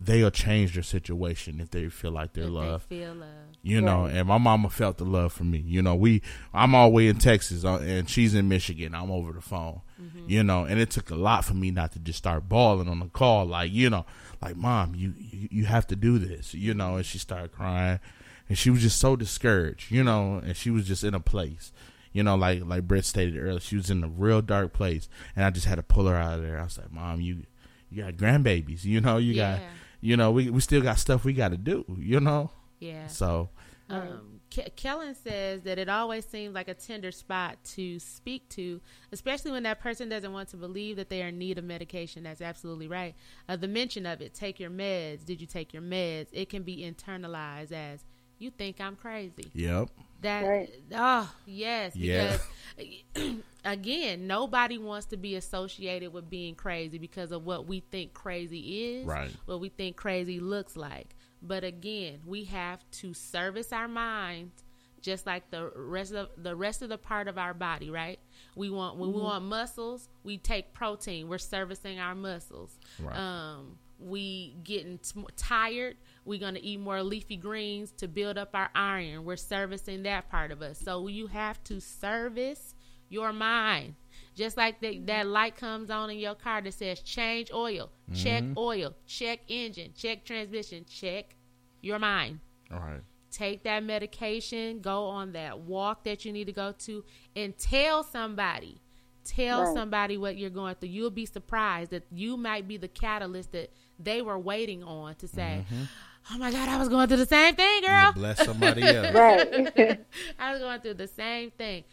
they'll change their situation if they feel like they're If loved. They feel love. You know, and my mama felt the love for me. You know, we, I'm all the way in Texas uh, and she's in Michigan. I'm over the phone. You know, and it took a lot for me not to just start bawling on the call, like you know, like mom, you you, you have to do this. You know, and she started crying, and she was just so discouraged. You know, and she was just in a place. You know, like like Britt stated earlier, she was in a real dark place, and I just had to pull her out of there. I was like, mom, you you got grandbabies. You know, you got you know, we we still got stuff we got to do. You know, Yeah. so Um, Ke- Kellen says that it always seems like a tender spot to speak to, especially when that person doesn't want to believe that they are in need of medication. That's absolutely right. Uh, the mention of it, take your meds. Did you take your meds? It can be internalized as, you think I'm crazy. yep, That Right. oh yes, Yeah. because again, nobody wants to be associated with being crazy because of what we think crazy is, Right. What we think crazy looks like. But again, we have to service our minds just like the rest of the rest of the part of our body, right? We want when we want muscles, we take protein. We're servicing our muscles. Right. Um, we getting t- tired. We're gonna eat more leafy greens to build up our iron. We're servicing that part of us. So you have to service your mind. Just like the, that light comes on in your car that says change oil, check mm-hmm. oil, check engine, check transmission, check your mind. All right. Take that medication, go on that walk that you need to go to, and tell somebody. Tell Right. somebody what you're going through. You'll be surprised that you might be the catalyst that they were waiting on to say, mm-hmm. Oh my God, I was going through the same thing, girl. You bless somebody else. Right. I was going through the same thing.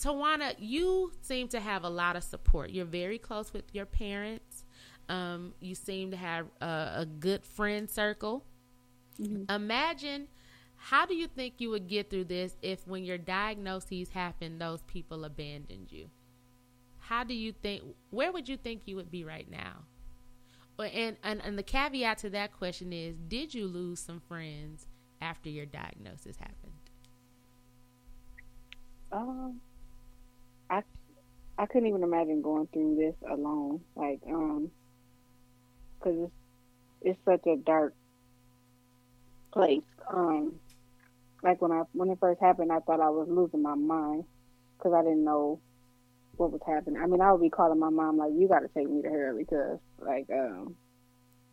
Tawana, you seem to have a lot of support. You're very close with your parents. Um, you seem to have a, a good friend circle. Imagine how do you think you would get through this if, when your diagnoses happened, those people abandoned you? How do you think? Where would you think you would be right now? And, and and the caveat to that question is: Did you lose some friends after your diagnosis happened? um, I I couldn't even imagine going through this alone. Like, um, because it's it's such a dark place. Um, like when I when it first happened, I thought I was losing my mind because I didn't know what was happening. I mean, I would be calling my mom like, "You got to take me to her because like um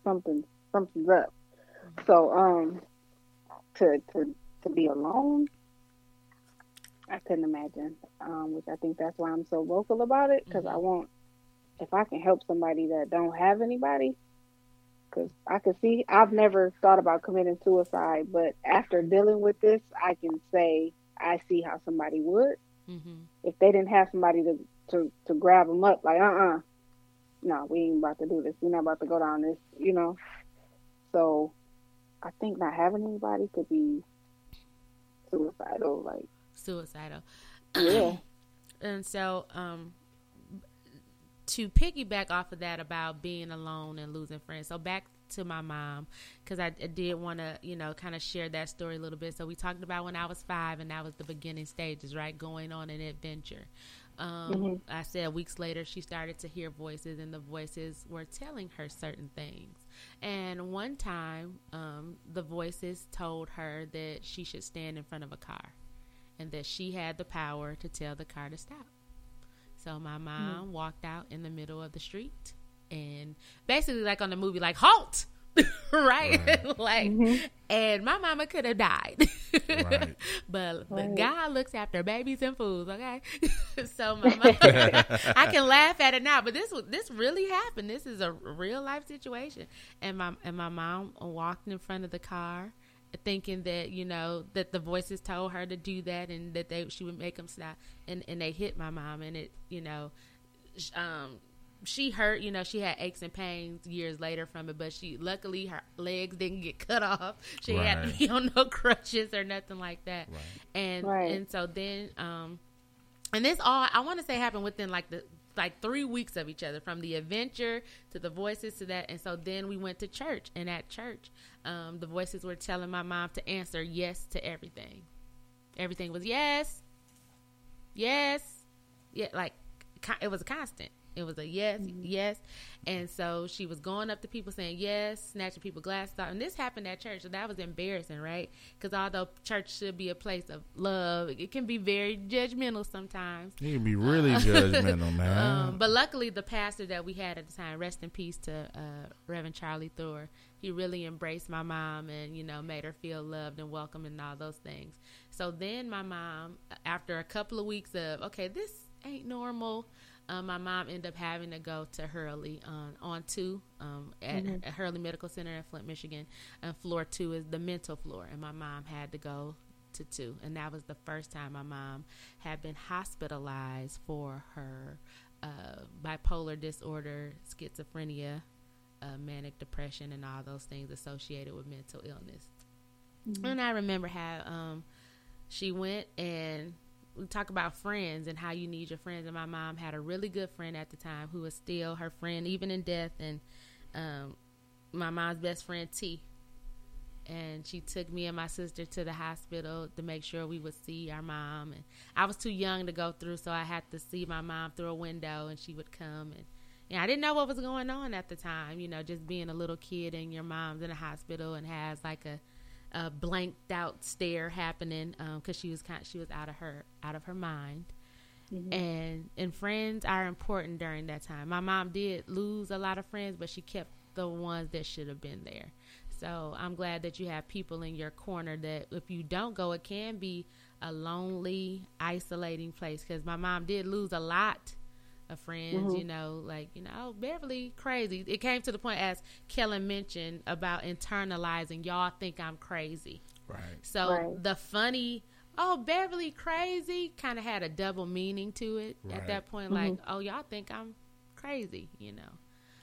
something something's up." So um, to to to be alone, I couldn't imagine. Um, which I think that's why I'm so vocal about it because I want if I can help somebody that don't have anybody. Because I can see, I've never thought about committing suicide, but after dealing with this, I can say I see how somebody would Mm-hmm. if they didn't have somebody to to to grab them up. Like, uh, uh no, we ain't about to do this. We're not about to go down this, you know. So, I think not having anybody could be suicidal. Like, Suicidal. yeah, And so, um, to piggyback off of that about being alone and losing friends. So back to my mom because I, I did want to, you know, kind of share that story a little bit. So we talked about when I was five, and that was the beginning stages, right? Going on an adventure. Um, I said weeks later, she started to hear voices, and the voices were telling her certain things. And one time, um, the voices told her that she should stand in front of a car and that she had the power to tell the car to stop. So my mom walked out in the middle of the street and basically like on the movie like halt right, like and my mama could have died. Right. but the Right. god looks after babies and fools okay? So my mom i can laugh at it now but this this really happened. This is a real life situation. And my and my mom walked in front of the car thinking that you know that the voices told her to do that and that they she would make them stop. And and they hit my mom and it you know um she hurt you know she had aches and pains years later from it but she luckily her legs didn't get cut off she had to be on no crutches or nothing like that Right. and Right. and so then um and this all I want to say happened within like the like three weeks of each other, from the adventure to the voices to that. And so then we went to church, and at church, um, the voices were telling my mom to answer yes to everything. Everything was yes, yes, yeah. Like it was a constant. It was a yes, yes, and so she was going up to people saying yes, snatching people glasses off, and this happened at church, so that was embarrassing, right? Because although church should be a place of love, it can be very judgmental sometimes. You can be really judgmental, man. Um, but luckily, the pastor that we had at the time, rest in peace to uh, Reverend Charlie Thor, he really embraced my mom and you know made her feel loved and welcome and all those things. So then my mom, after a couple of weeks of okay, this ain't normal. Um, my mom ended up having to go to Hurley on on two um, at, at Hurley Medical Center in Flint, Michigan, and floor two is the mental floor, and my mom had to go to two, and that was the first time my mom had been hospitalized for her uh, bipolar disorder, schizophrenia, uh, manic depression, and all those things associated with mental illness. And I remember how um, she went and we talk about friends and how you need your friends. And my mom had a really good friend at the time who was still her friend, even in death. And um, my mom's best friend, T. And she took me and my sister to the hospital to make sure we would see our mom. And I was too young to go through, so I had to see my mom through a window, and she would come. And yeah, I didn't know what was going on at the time. You know, just being a little kid and your mom's in a hospital and has like a a blanked out stare happening because she was kind she was out of her out of her mind Mm-hmm. And and friends are important during that time. My mom did lose a lot of friends, but she kept the ones that should have been there. So I'm glad that you have people in your corner that if you don't go, it can be a lonely, isolating place. Because my mom did lose a lot of friends, mm-hmm. you know, like, you know, oh, Beverly, crazy. It came to the point, as Kellen mentioned, about internalizing, y'all think I'm crazy. Right. So right. the funny, oh, Beverly, crazy, kind of had a double meaning to it right. at that point. Mm-hmm. Like, oh, y'all think I'm crazy, you know.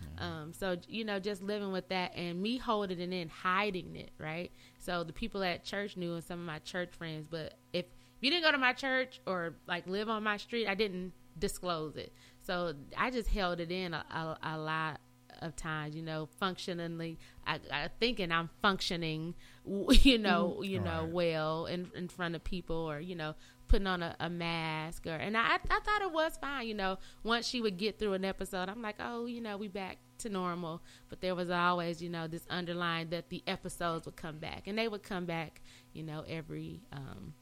Mm-hmm. Um, so you know, just living with that and me holding it in, hiding it, right? So the people at church knew, and some of my church friends. But if you didn't go to my church or like live on my street, I didn't disclose it. So I just held it in a, a, a lot of times, you know, functionally, I, I thinking I'm functioning, you know, mm-hmm. you know, right. well in in front of people, or you know, putting on a, a mask, or and I I thought it was fine, you know. Once she would get through an episode, I'm like, oh, you know, we back to normal. But there was always, you know, this underlying that the episodes would come back, and they would come back, you know, every um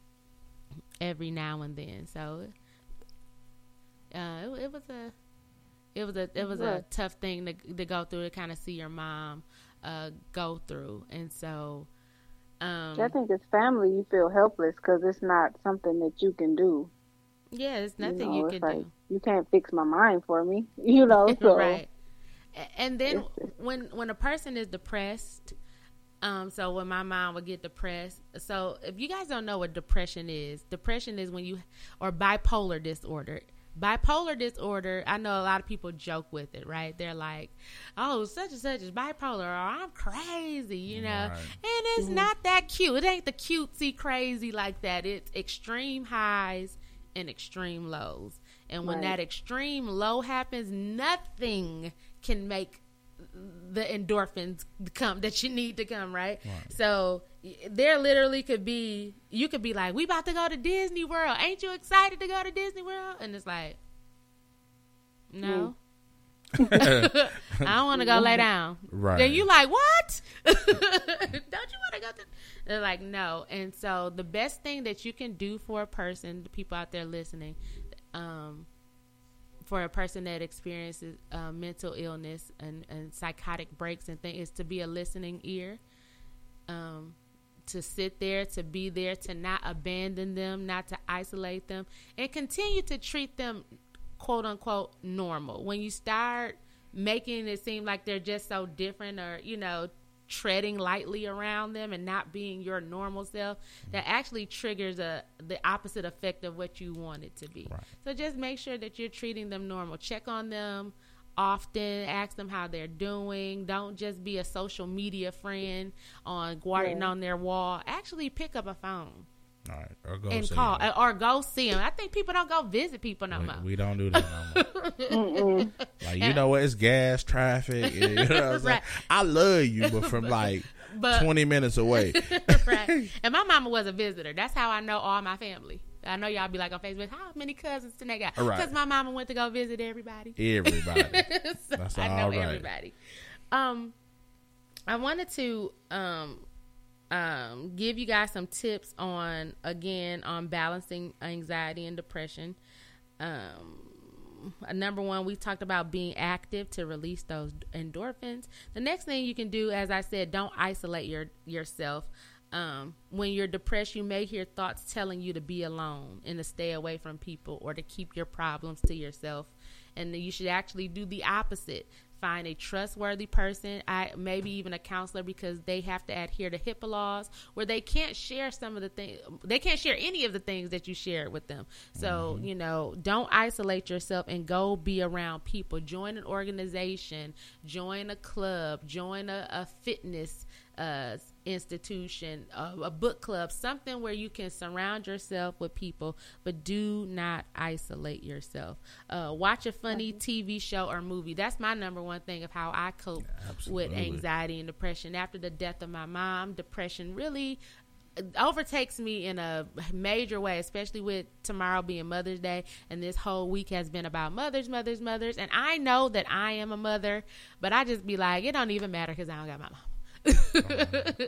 every now and then. So uh, it, it was a it was a it was a tough thing to to go through to kind of see your mom uh, go through, and so. Um, I think as family, you feel helpless because it's not something that you can do. Yeah, it's nothing you, know, you can like, do. You can't fix my mind for me, you know. So. right. And then when when a person is depressed, um, so when my mom would get depressed, so if you guys don't know what depression is, depression is when you or bipolar disorder bipolar disorder i know a lot of people joke with it right they're like oh such and such is bipolar or i'm crazy you know right. and it's mm-hmm. not that cute it ain't the cutesy crazy like that it's extreme highs and extreme lows and when right. that extreme low happens nothing can make the endorphins come that you need to come right? right so there literally could be you could be like we about to go to disney world. Ain't you excited to go to disney world? And it's like no. I don't want to go lay down. Right. then you like what? Don't you want to go to they're like no. And so the best thing that you can do for a person the people out there listening um for a person that experiences uh, mental illness and, and psychotic breaks and things is to be a listening ear. Um, to sit there to be there to not abandon them not to isolate them and continue to treat them quote unquote normal when you start making it seem like they're just so different or you know treading lightly around them and not being your normal self that actually triggers a the opposite effect of what you want it to be. Right. So just make sure that you're treating them normal. Check on them often, ask them how they're doing. Don't just be a social media friend on guarding yeah. on their wall. Actually pick up a phone. All right, or go and call, them. or go see them. I think people don't go visit people no we, more. We don't do that no more. like you know what? It's gas, traffic. You know what I'm right. I love you, but from like but, twenty minutes away. right. And my mama was a visitor. That's how I know all my family. I know y'all be like on Facebook, how many cousins Tanae got? Because right. my mama went to go visit everybody. Everybody. so That's I know right. everybody. Um, I wanted to um um, give you guys some tips on again on balancing anxiety and depression. Um, number one, we talked about being active to release those endorphins. The next thing you can do, as I said, don't isolate your yourself. Um, when you're depressed, you may hear thoughts telling you to be alone and to stay away from people or to keep your problems to yourself. And you should actually do the opposite find a trustworthy person, I maybe even a counselor because they have to adhere to HIPAA laws where they can't share some of the things they can't share any of the things that you share with them. So, mm-hmm. you know, don't isolate yourself and go be around people. Join an organization, join a club, join a, a fitness uh, institution, a, a, book club, something where you can surround yourself with people, but do not isolate yourself. Uh, watch a funny TV show or movie. That's my number one thing of how I cope yeah, with anxiety and depression. After the death of my mom, depression really uh, overtakes me in a major way, especially with tomorrow being Mother's Day, and this whole week has been about mothers, mothers, mothers. And I know that I am a mother, but I just be like, it don't even matter because I don't got my mom.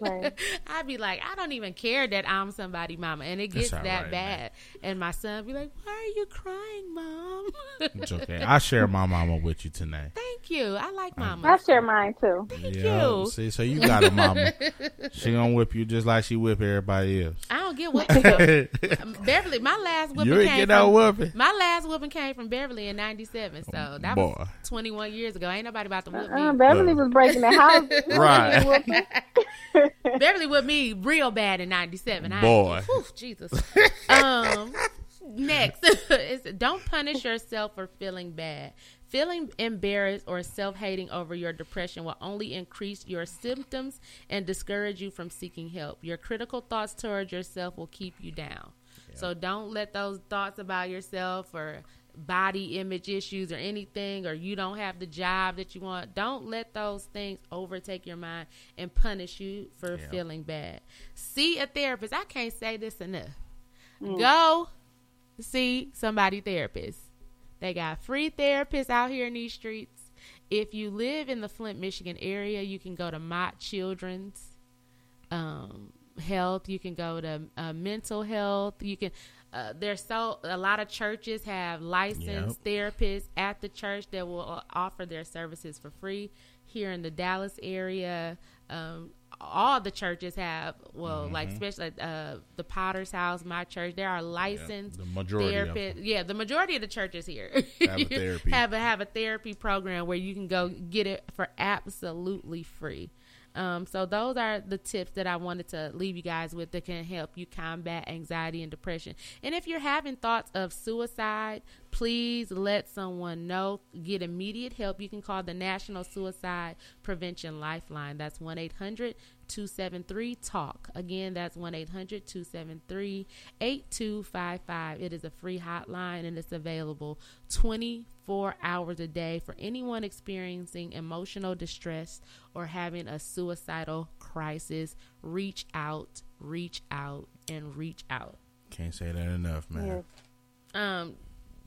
Right. I'd be like, I don't even care that I'm somebody mama, and it gets that all right, bad. And my son be like, Why are you crying, mom? It's okay. I share my mama with you tonight. Thank you. I like mama. I mama. share mine too. Thank Yeah. you. See, so you got a mama. she gonna whip you just like she whip everybody else. I don't get what Um, Beverly. My last whipping. you ain't came get no from whooping. my last whipping came from Beverly in '97. So that Boy. was 21 years ago. Ain't nobody about to whoop Uh, me. Beverly Look. was breaking the house. Right. Beverly with me real bad in '97. I- Boy. whew, Jesus. um, next, don't punish yourself for feeling bad. Feeling embarrassed or self hating over your depression will only increase your symptoms and discourage you from seeking help. Your critical thoughts towards yourself will keep you down. So don't let those thoughts about yourself or body image issues or anything or you don't have the job that you want don't let those things overtake your mind and punish you for Yeah. feeling bad see a therapist i can't say this enough go see somebody therapist they got free therapists out here in these streets if you live in the flint michigan area you can go to mott children's um, health. You can go to uh, mental health. You can. Uh, there's so a lot of churches have licensed therapists at the church that will uh, offer their services for free. Here in the Dallas area, um, all the churches have. Well, like especially uh, the Potter's House, my church, there are licensed the majority therapists. Yeah, the majority of the churches here Have a therapy. have a have a therapy program where you can go get it for absolutely free. Um, so those are the tips that I wanted to leave you guys with that can help you combat anxiety and depression. And if you're having thoughts of suicide, please let someone know. Get immediate help. You can call the National Suicide Prevention Lifeline. That's 1 800 273 TALK. Again, that's 1 800 273 8255. It is a free hotline and it's available 24 hours a day for anyone experiencing emotional distress or having a suicidal crisis. Reach out, reach out, and reach out. Can't say that enough, man. Yes. Um,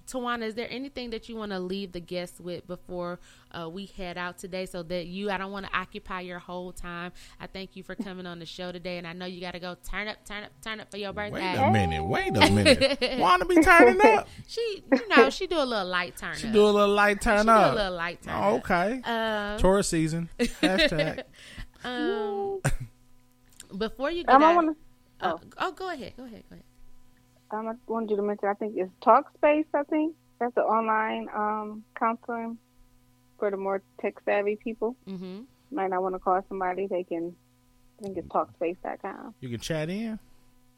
Tawana, is there anything that you want to leave the guests with before uh, we head out today so that you, I don't want to occupy your whole time. I thank you for coming on the show today. And I know you got to go turn up, turn up, turn up for your birthday. Wait a minute. Wait a minute. Want to be turning up? She, you know, she do a little light turn up. She up. do a little light turn She do a little light turn Oh, up. okay. Um, Taurus season. Hashtag. um, before you go, Um, I out, want to. uh, oh, go ahead, go ahead, go ahead. I wanted you to mention. I think it's Talkspace. I think that's the online um counseling for the more tech savvy people. Mm-hmm. Might not want to call somebody. They can. I think it's Talkspace.com. You can chat in.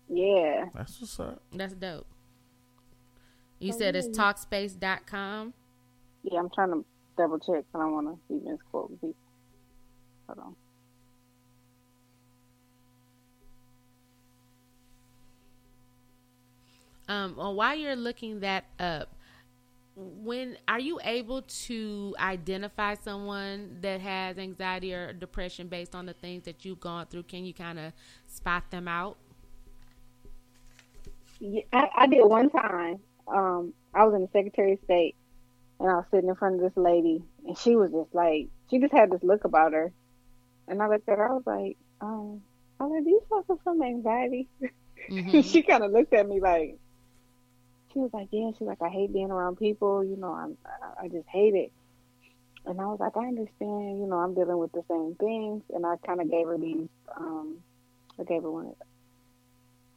Yeah. That's what's up. That's dope. You Oh, said it's yeah. talkspace.com. Yeah. I'm trying to double check. I don't want to be misquoting people. Hold on. Um, well, while you're looking that up, when are you able to identify someone that has anxiety or depression based on the things that you've gone through? Can you kind of spot them out? Yeah, I, I did one time. Um, I was in the Secretary of State, and I was sitting in front of this lady, and she was just like, she just had this look about her, and I looked at her. I was like, um, I was like, do you suffer from anxiety? Mhm. she kind of looked at me like, she was like, yeah. She's like, I hate being around people. You know, I'm, I- I just hate it. And I was like, I understand. You know, I'm dealing with the same things, and I kind of gave her these. Um, I gave her one of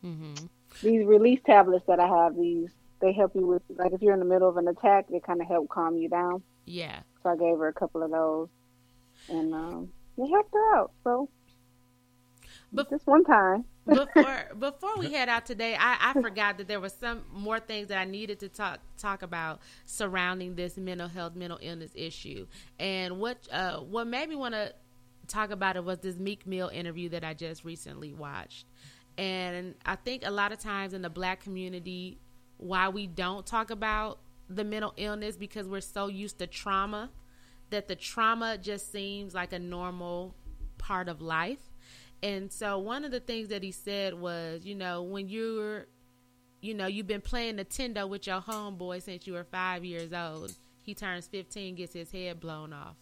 mm-hmm. these release tablets that I have. These they help you with like if you're in the middle of an attack, they kind of help calm you down. Yeah. So I gave her a couple of those, and um, it helped her out. So, But- just one time. Before before we head out today, I, I forgot that there was some more things that I needed to talk talk about surrounding this mental health, mental illness issue. And what uh, what made me want to talk about it was this Meek Mill interview that I just recently watched. And I think a lot of times in the black community, why we don't talk about the mental illness because we're so used to trauma that the trauma just seems like a normal part of life. And so one of the things that he said was, you know, when you're, you know, you've been playing Nintendo with your homeboy since you were five years old. He turns 15, gets his head blown off.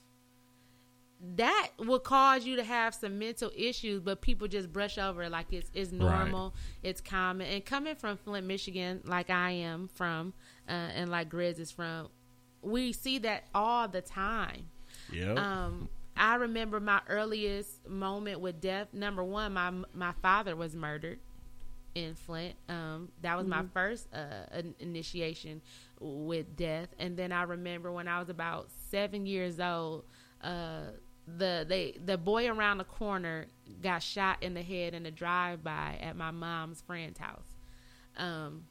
that will cause you to have some mental issues, but people just brush over it like it's it's normal, right. it's common. And coming from Flint, Michigan, like I am from, uh, and like Grizz is from, we see that all the time. Yeah. Um, I remember my earliest moment with death. Number one, my my father was murdered in Flint. Um, that was mm-hmm. my first uh, initiation with death, and then I remember when I was about seven years old. Uh, the they the boy around the corner got shot in the head in a drive by at my mom's friend's house. Um,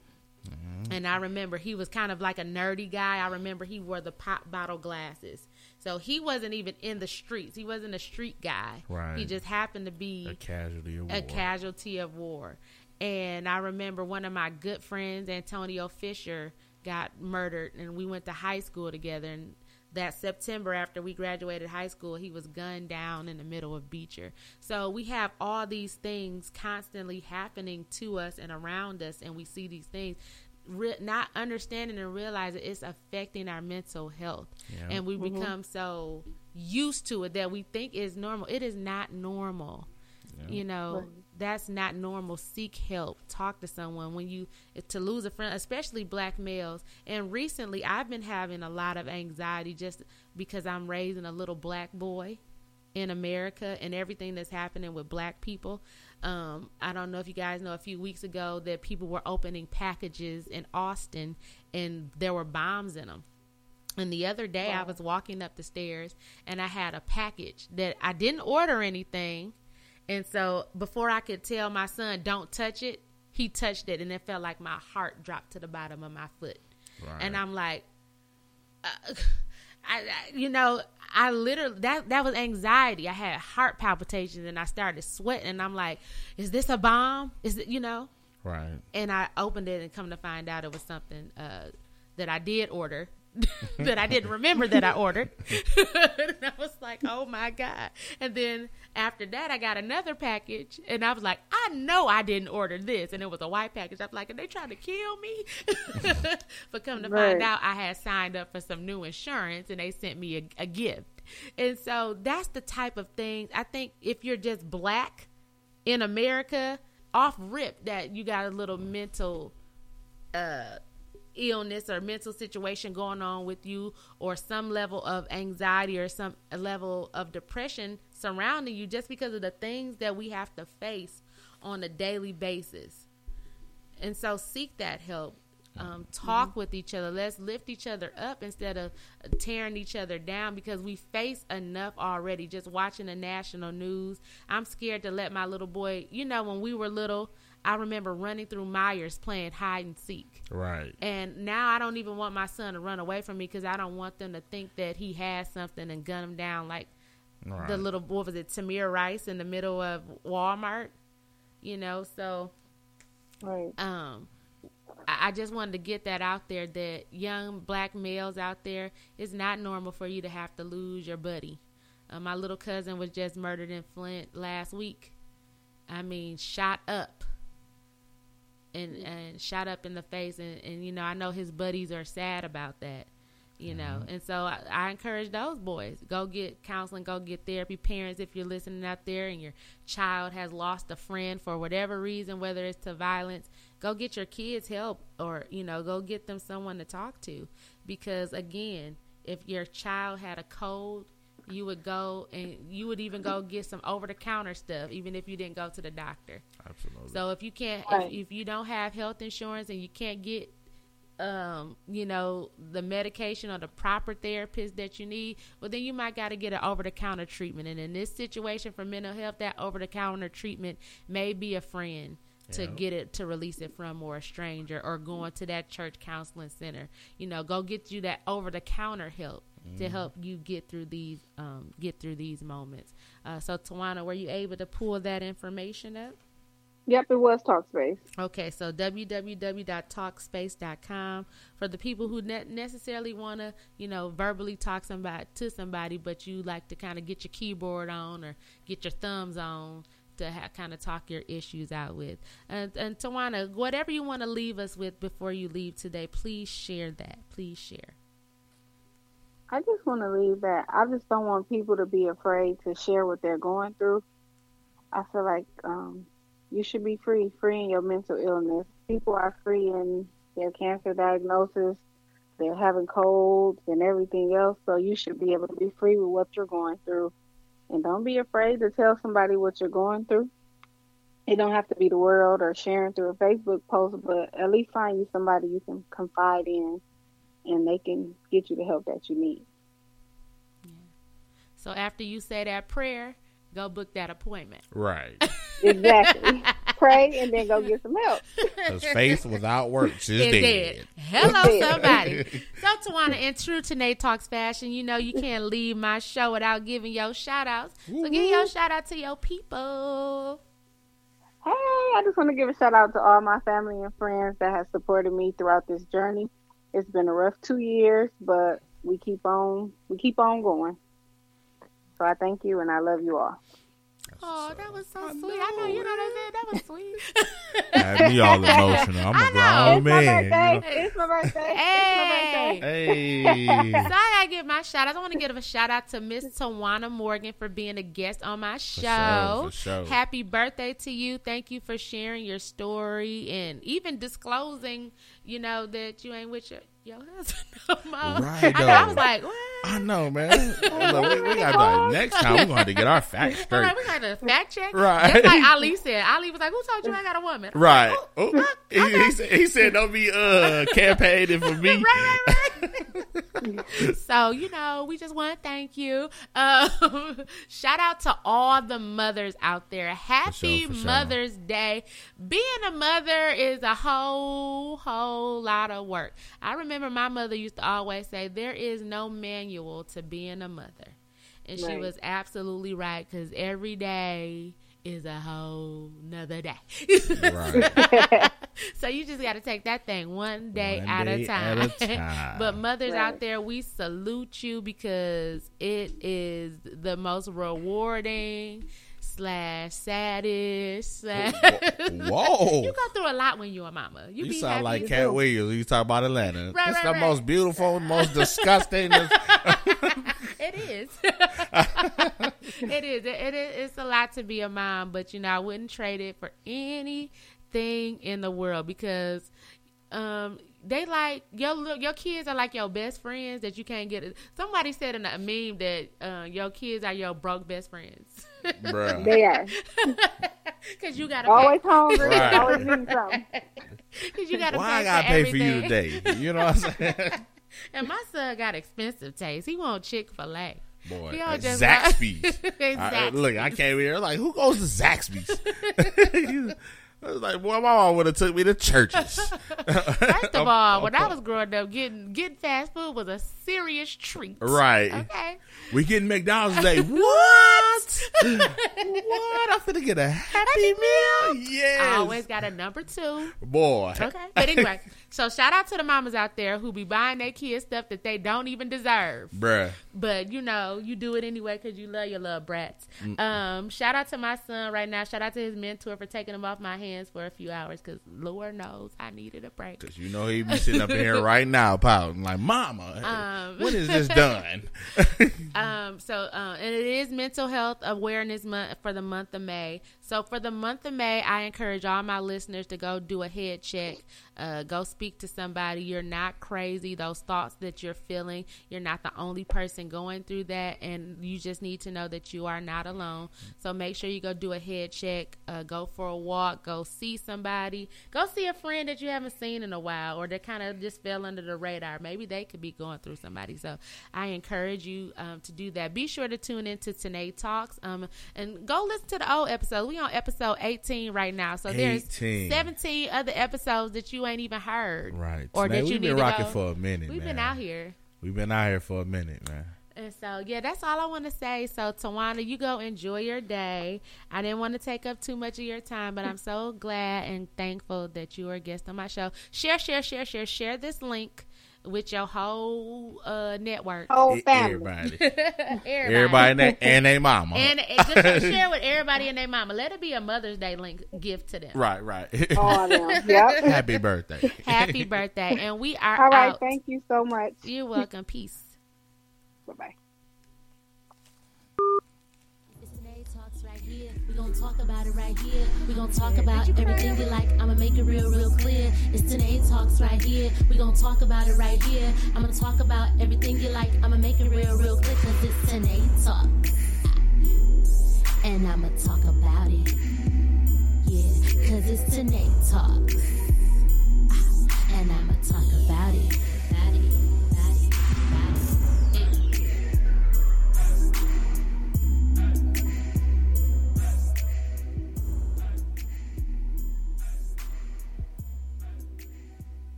mm-hmm. and I remember he was kind of like a nerdy guy. I remember he wore the pop bottle glasses. So he wasn't even in the streets. He wasn't a street guy. Right. He just happened to be a casualty of a war. casualty of war. And I remember one of my good friends, Antonio Fisher, got murdered, and we went to high school together. And that September after we graduated high school, he was gunned down in the middle of Beecher. So we have all these things constantly happening to us and around us, and we see these things. Re- not understanding and realizing it's affecting our mental health, yeah. and we mm-hmm. become so used to it that we think is normal. It is not normal. Yeah. You know, right that's not normal. Seek help. Talk to someone when you to lose a friend, especially black males. And recently, I've been having a lot of anxiety just because I'm raising a little black boy in America and everything that's happening with black people. Um, I don't know if you guys know a few weeks ago that people were opening packages in Austin and there were bombs in them. And the other day, wow. I was walking up the stairs and I had a package that I didn't order anything and so before I could tell my son, don't touch it, he touched it and it felt like my heart dropped to the bottom of my foot. Right. And I'm like, uh, I, I, you know, I literally that that was anxiety. I had heart palpitations and I started sweating. And I'm like, is this a bomb? Is it you know? Right. And I opened it and come to find out it was something uh, that I did order that I didn't remember that I ordered. and I was like, oh my God. And then after that, I got another package and I was like, I know I didn't order this. And it was a white package. I was like, are they trying to kill me? but come to right. find out, I had signed up for some new insurance and they sent me a, a gift. And so that's the type of thing. I think if you're just black in America, off rip, that you got a little mental uh illness or mental situation going on with you or some level of anxiety or some level of depression surrounding you just because of the things that we have to face on a daily basis. And so seek that help. Um, talk mm-hmm. with each other. Let's lift each other up instead of tearing each other down because we face enough already. Just watching the national news, I'm scared to let my little boy. You know, when we were little, I remember running through Myers playing hide and seek. Right. And now I don't even want my son to run away from me because I don't want them to think that he has something and gun him down like right. the little what was it Tamir Rice in the middle of Walmart. You know, so right. Um, I just wanted to get that out there that young black males out there, it's not normal for you to have to lose your buddy. Uh, my little cousin was just murdered in Flint last week. I mean, shot up and and shot up in the face and, and you know I know his buddies are sad about that you mm-hmm. know and so I, I, encourage those boys go get counseling go get therapy. Parents if you're listening out there and your child has lost a friend for whatever reason whether it's to violence go get your kids help or you know go get them someone to talk to. Because again if your child had a cold you would go and you would even go get some over the counter stuff, even if you didn't go to the doctor. Absolutely. So if you can't, right. if, if, you don't have health insurance and you can't get, um, you know, the medication or the proper therapist that you need, well, then you might got to get an over the counter treatment. And in this situation for mental health, that over the counter treatment may be a friend to get it to release it from or a stranger or going to that church counseling center you know go get you that over the counter help to help you get through these um, get through these moments. Uh, so, Tawana, were you able to pull that information up? Yep, it was Talkspace. Okay, so www.talkspace.com for the people who ne- necessarily want to, you know, verbally talk somebody to somebody, but you like to kind of get your keyboard on or get your thumbs on to ha- kind of talk your issues out with. And, and Tawana, whatever you want to leave us with before you leave today, please share that. Please share. I just want to leave that. I just don't want people to be afraid to share what they're going through. I feel like um, you should be free, free in your mental illness. People are free in their cancer diagnosis. They're having colds and everything else. So you should be able to be free with what you're going through. And don't be afraid to tell somebody what you're going through. It don't have to be the world or sharing through a Facebook post, but at least find you somebody you can confide in and they can get you the help that you need. So after you say that prayer, go book that appointment. Right. Exactly. Pray and then go get some help. Because faith without works is dead. dead. Hello, It's dead. somebody. so, Tawana, in true Tanae Talks fashion, you know you can't leave my show without giving your shout outs. So, give your shout out to your people. Hey, I just want to give a shout out to all my family and friends that have supported me throughout this journey. It's been a rough two years, but we keep on we keep on going. So I thank you and I love you all. Oh, that was so sweet. I know you know that. That was sweet. Had me all emotional. I'm I a know. grown it's my man. birthday. It's my birthday. Hey. It's my birthday. Hey. So I gotta give my shout out. I want to give a shout out to Miss Tawana Morgan for being a guest on my show. sure, for sure. Happy birthday to you. Thank you for sharing your story and even disclosing, you know, that you ain't with your, your husband no more. Right, I, know, I was like, what? I know, man. Look, we, we got to, next time we're going to have to get our facts straight. like, we got to fact check. Right. Just like Ali said. Ali was like, who told you I got a woman? I'm Right. like, "Oh, Oh, he, he said, he said, don't be uh, campaigning for me. right, right, right. so you know, we just want to thank you. Um, shout out to all the mothers out there. Happy for sure. Mother's Day. Being a mother is a whole, whole lot of work. I remember my mother used to always say, "There is no manual to being a mother," and she was absolutely right because every day is a whole nother day. Right. so you just got to take that thing one day, One at, day a time. at a time. but mothers Right. out there, we salute you because it is the most rewarding slash saddest. Slash Whoa. you go through a lot when you're a mama. You, You sound like Katt. Williams. You talk about Atlanta. Right, it's right, the right. most beautiful, most disgusting. It is. it is. It, it is. It's a lot to be a mom, but you know, I wouldn't trade it for anything in the world because um they like your your kids are like your best friends that you can't get. it. Somebody said in a meme that uh, your kids are your broke best friends Bruh. They are because you gotta always pay, hungry, Right. always needing something. cause you gotta Why pay I gotta for pay for you today? You know what I'm saying? And my son got expensive taste. He want Chick Fil A. Boy, He don't uh, just Zaxby's. like- I- look, I came here like, who goes to Zaxby's? I was like, boy, my mom would have took me to Church's. First of all, when I was growing up, getting getting fast food was a serious treat. right, Okay. we getting McDonald's today. what? what? I'm finna get a Happy Meal. Yes, I always got a number two. boy. Okay. But anyway, so shout out to the mamas out there who be buying their kids stuff that they don't even deserve. Bruh. But you know, you do it anyway because you love your little brats. Um, shout out to my son right now. Shout out to his mentor for taking him off my hands for a few hours because Lord knows I needed a break. Cause you know he be sitting up in here right now, pouting like, "Mama, Um, when is this done?" Um, so, uh, and it is Mental Health Awareness Month for the month of May. So, for the month of May, I encourage all my listeners to go do a head check. Uh, go speak to somebody. You're not crazy. Those thoughts that you're feeling, you're not the only person going through that, and you just need to know that you are not alone. So, make sure you go do a head check. Uh, go for a walk. Go see somebody. Go see a friend that you haven't seen in a while, or that kind of just fell under the radar. Maybe they could be going through somebody. So, I encourage you um, to do that. Be sure to tune into Tanae Talks um, and go listen to the old episode. We on episode 18 right now. So there's 17 other episodes that you ain't even heard. right. Or that you we've need been to rocking go. for a minute. We've man. been out here. We've been out here for a minute, man. And so, yeah, that's all I want to say. So, Tawana, you go enjoy your day. I didn't want to take up too much of your time, but I'm so glad and thankful that you are a guest on my show. Share, share, share, share, share this link with your whole uh, network. Whole family. Everybody, Everybody. everybody, and they, and they mama. And and just share with everybody and their mama. Let it be a Mother's Day link gift to them. right, right. All of them. Yep. Happy birthday. Happy birthday. And we are All right. out. Thank you so much. You're welcome. Peace. Bye bye. Here. We gon' talk about it right here. We gon' talk about everything you like. I'ma make it real, real clear. It's Tanae Talks right here. We gon' talk about it right here. I'ma talk about everything you like. I'ma make it real, real clear. Cause it's Tanae Talks. And I'ma talk about it. Yeah, cause it's Tanae Talks. And I'ma talk about it.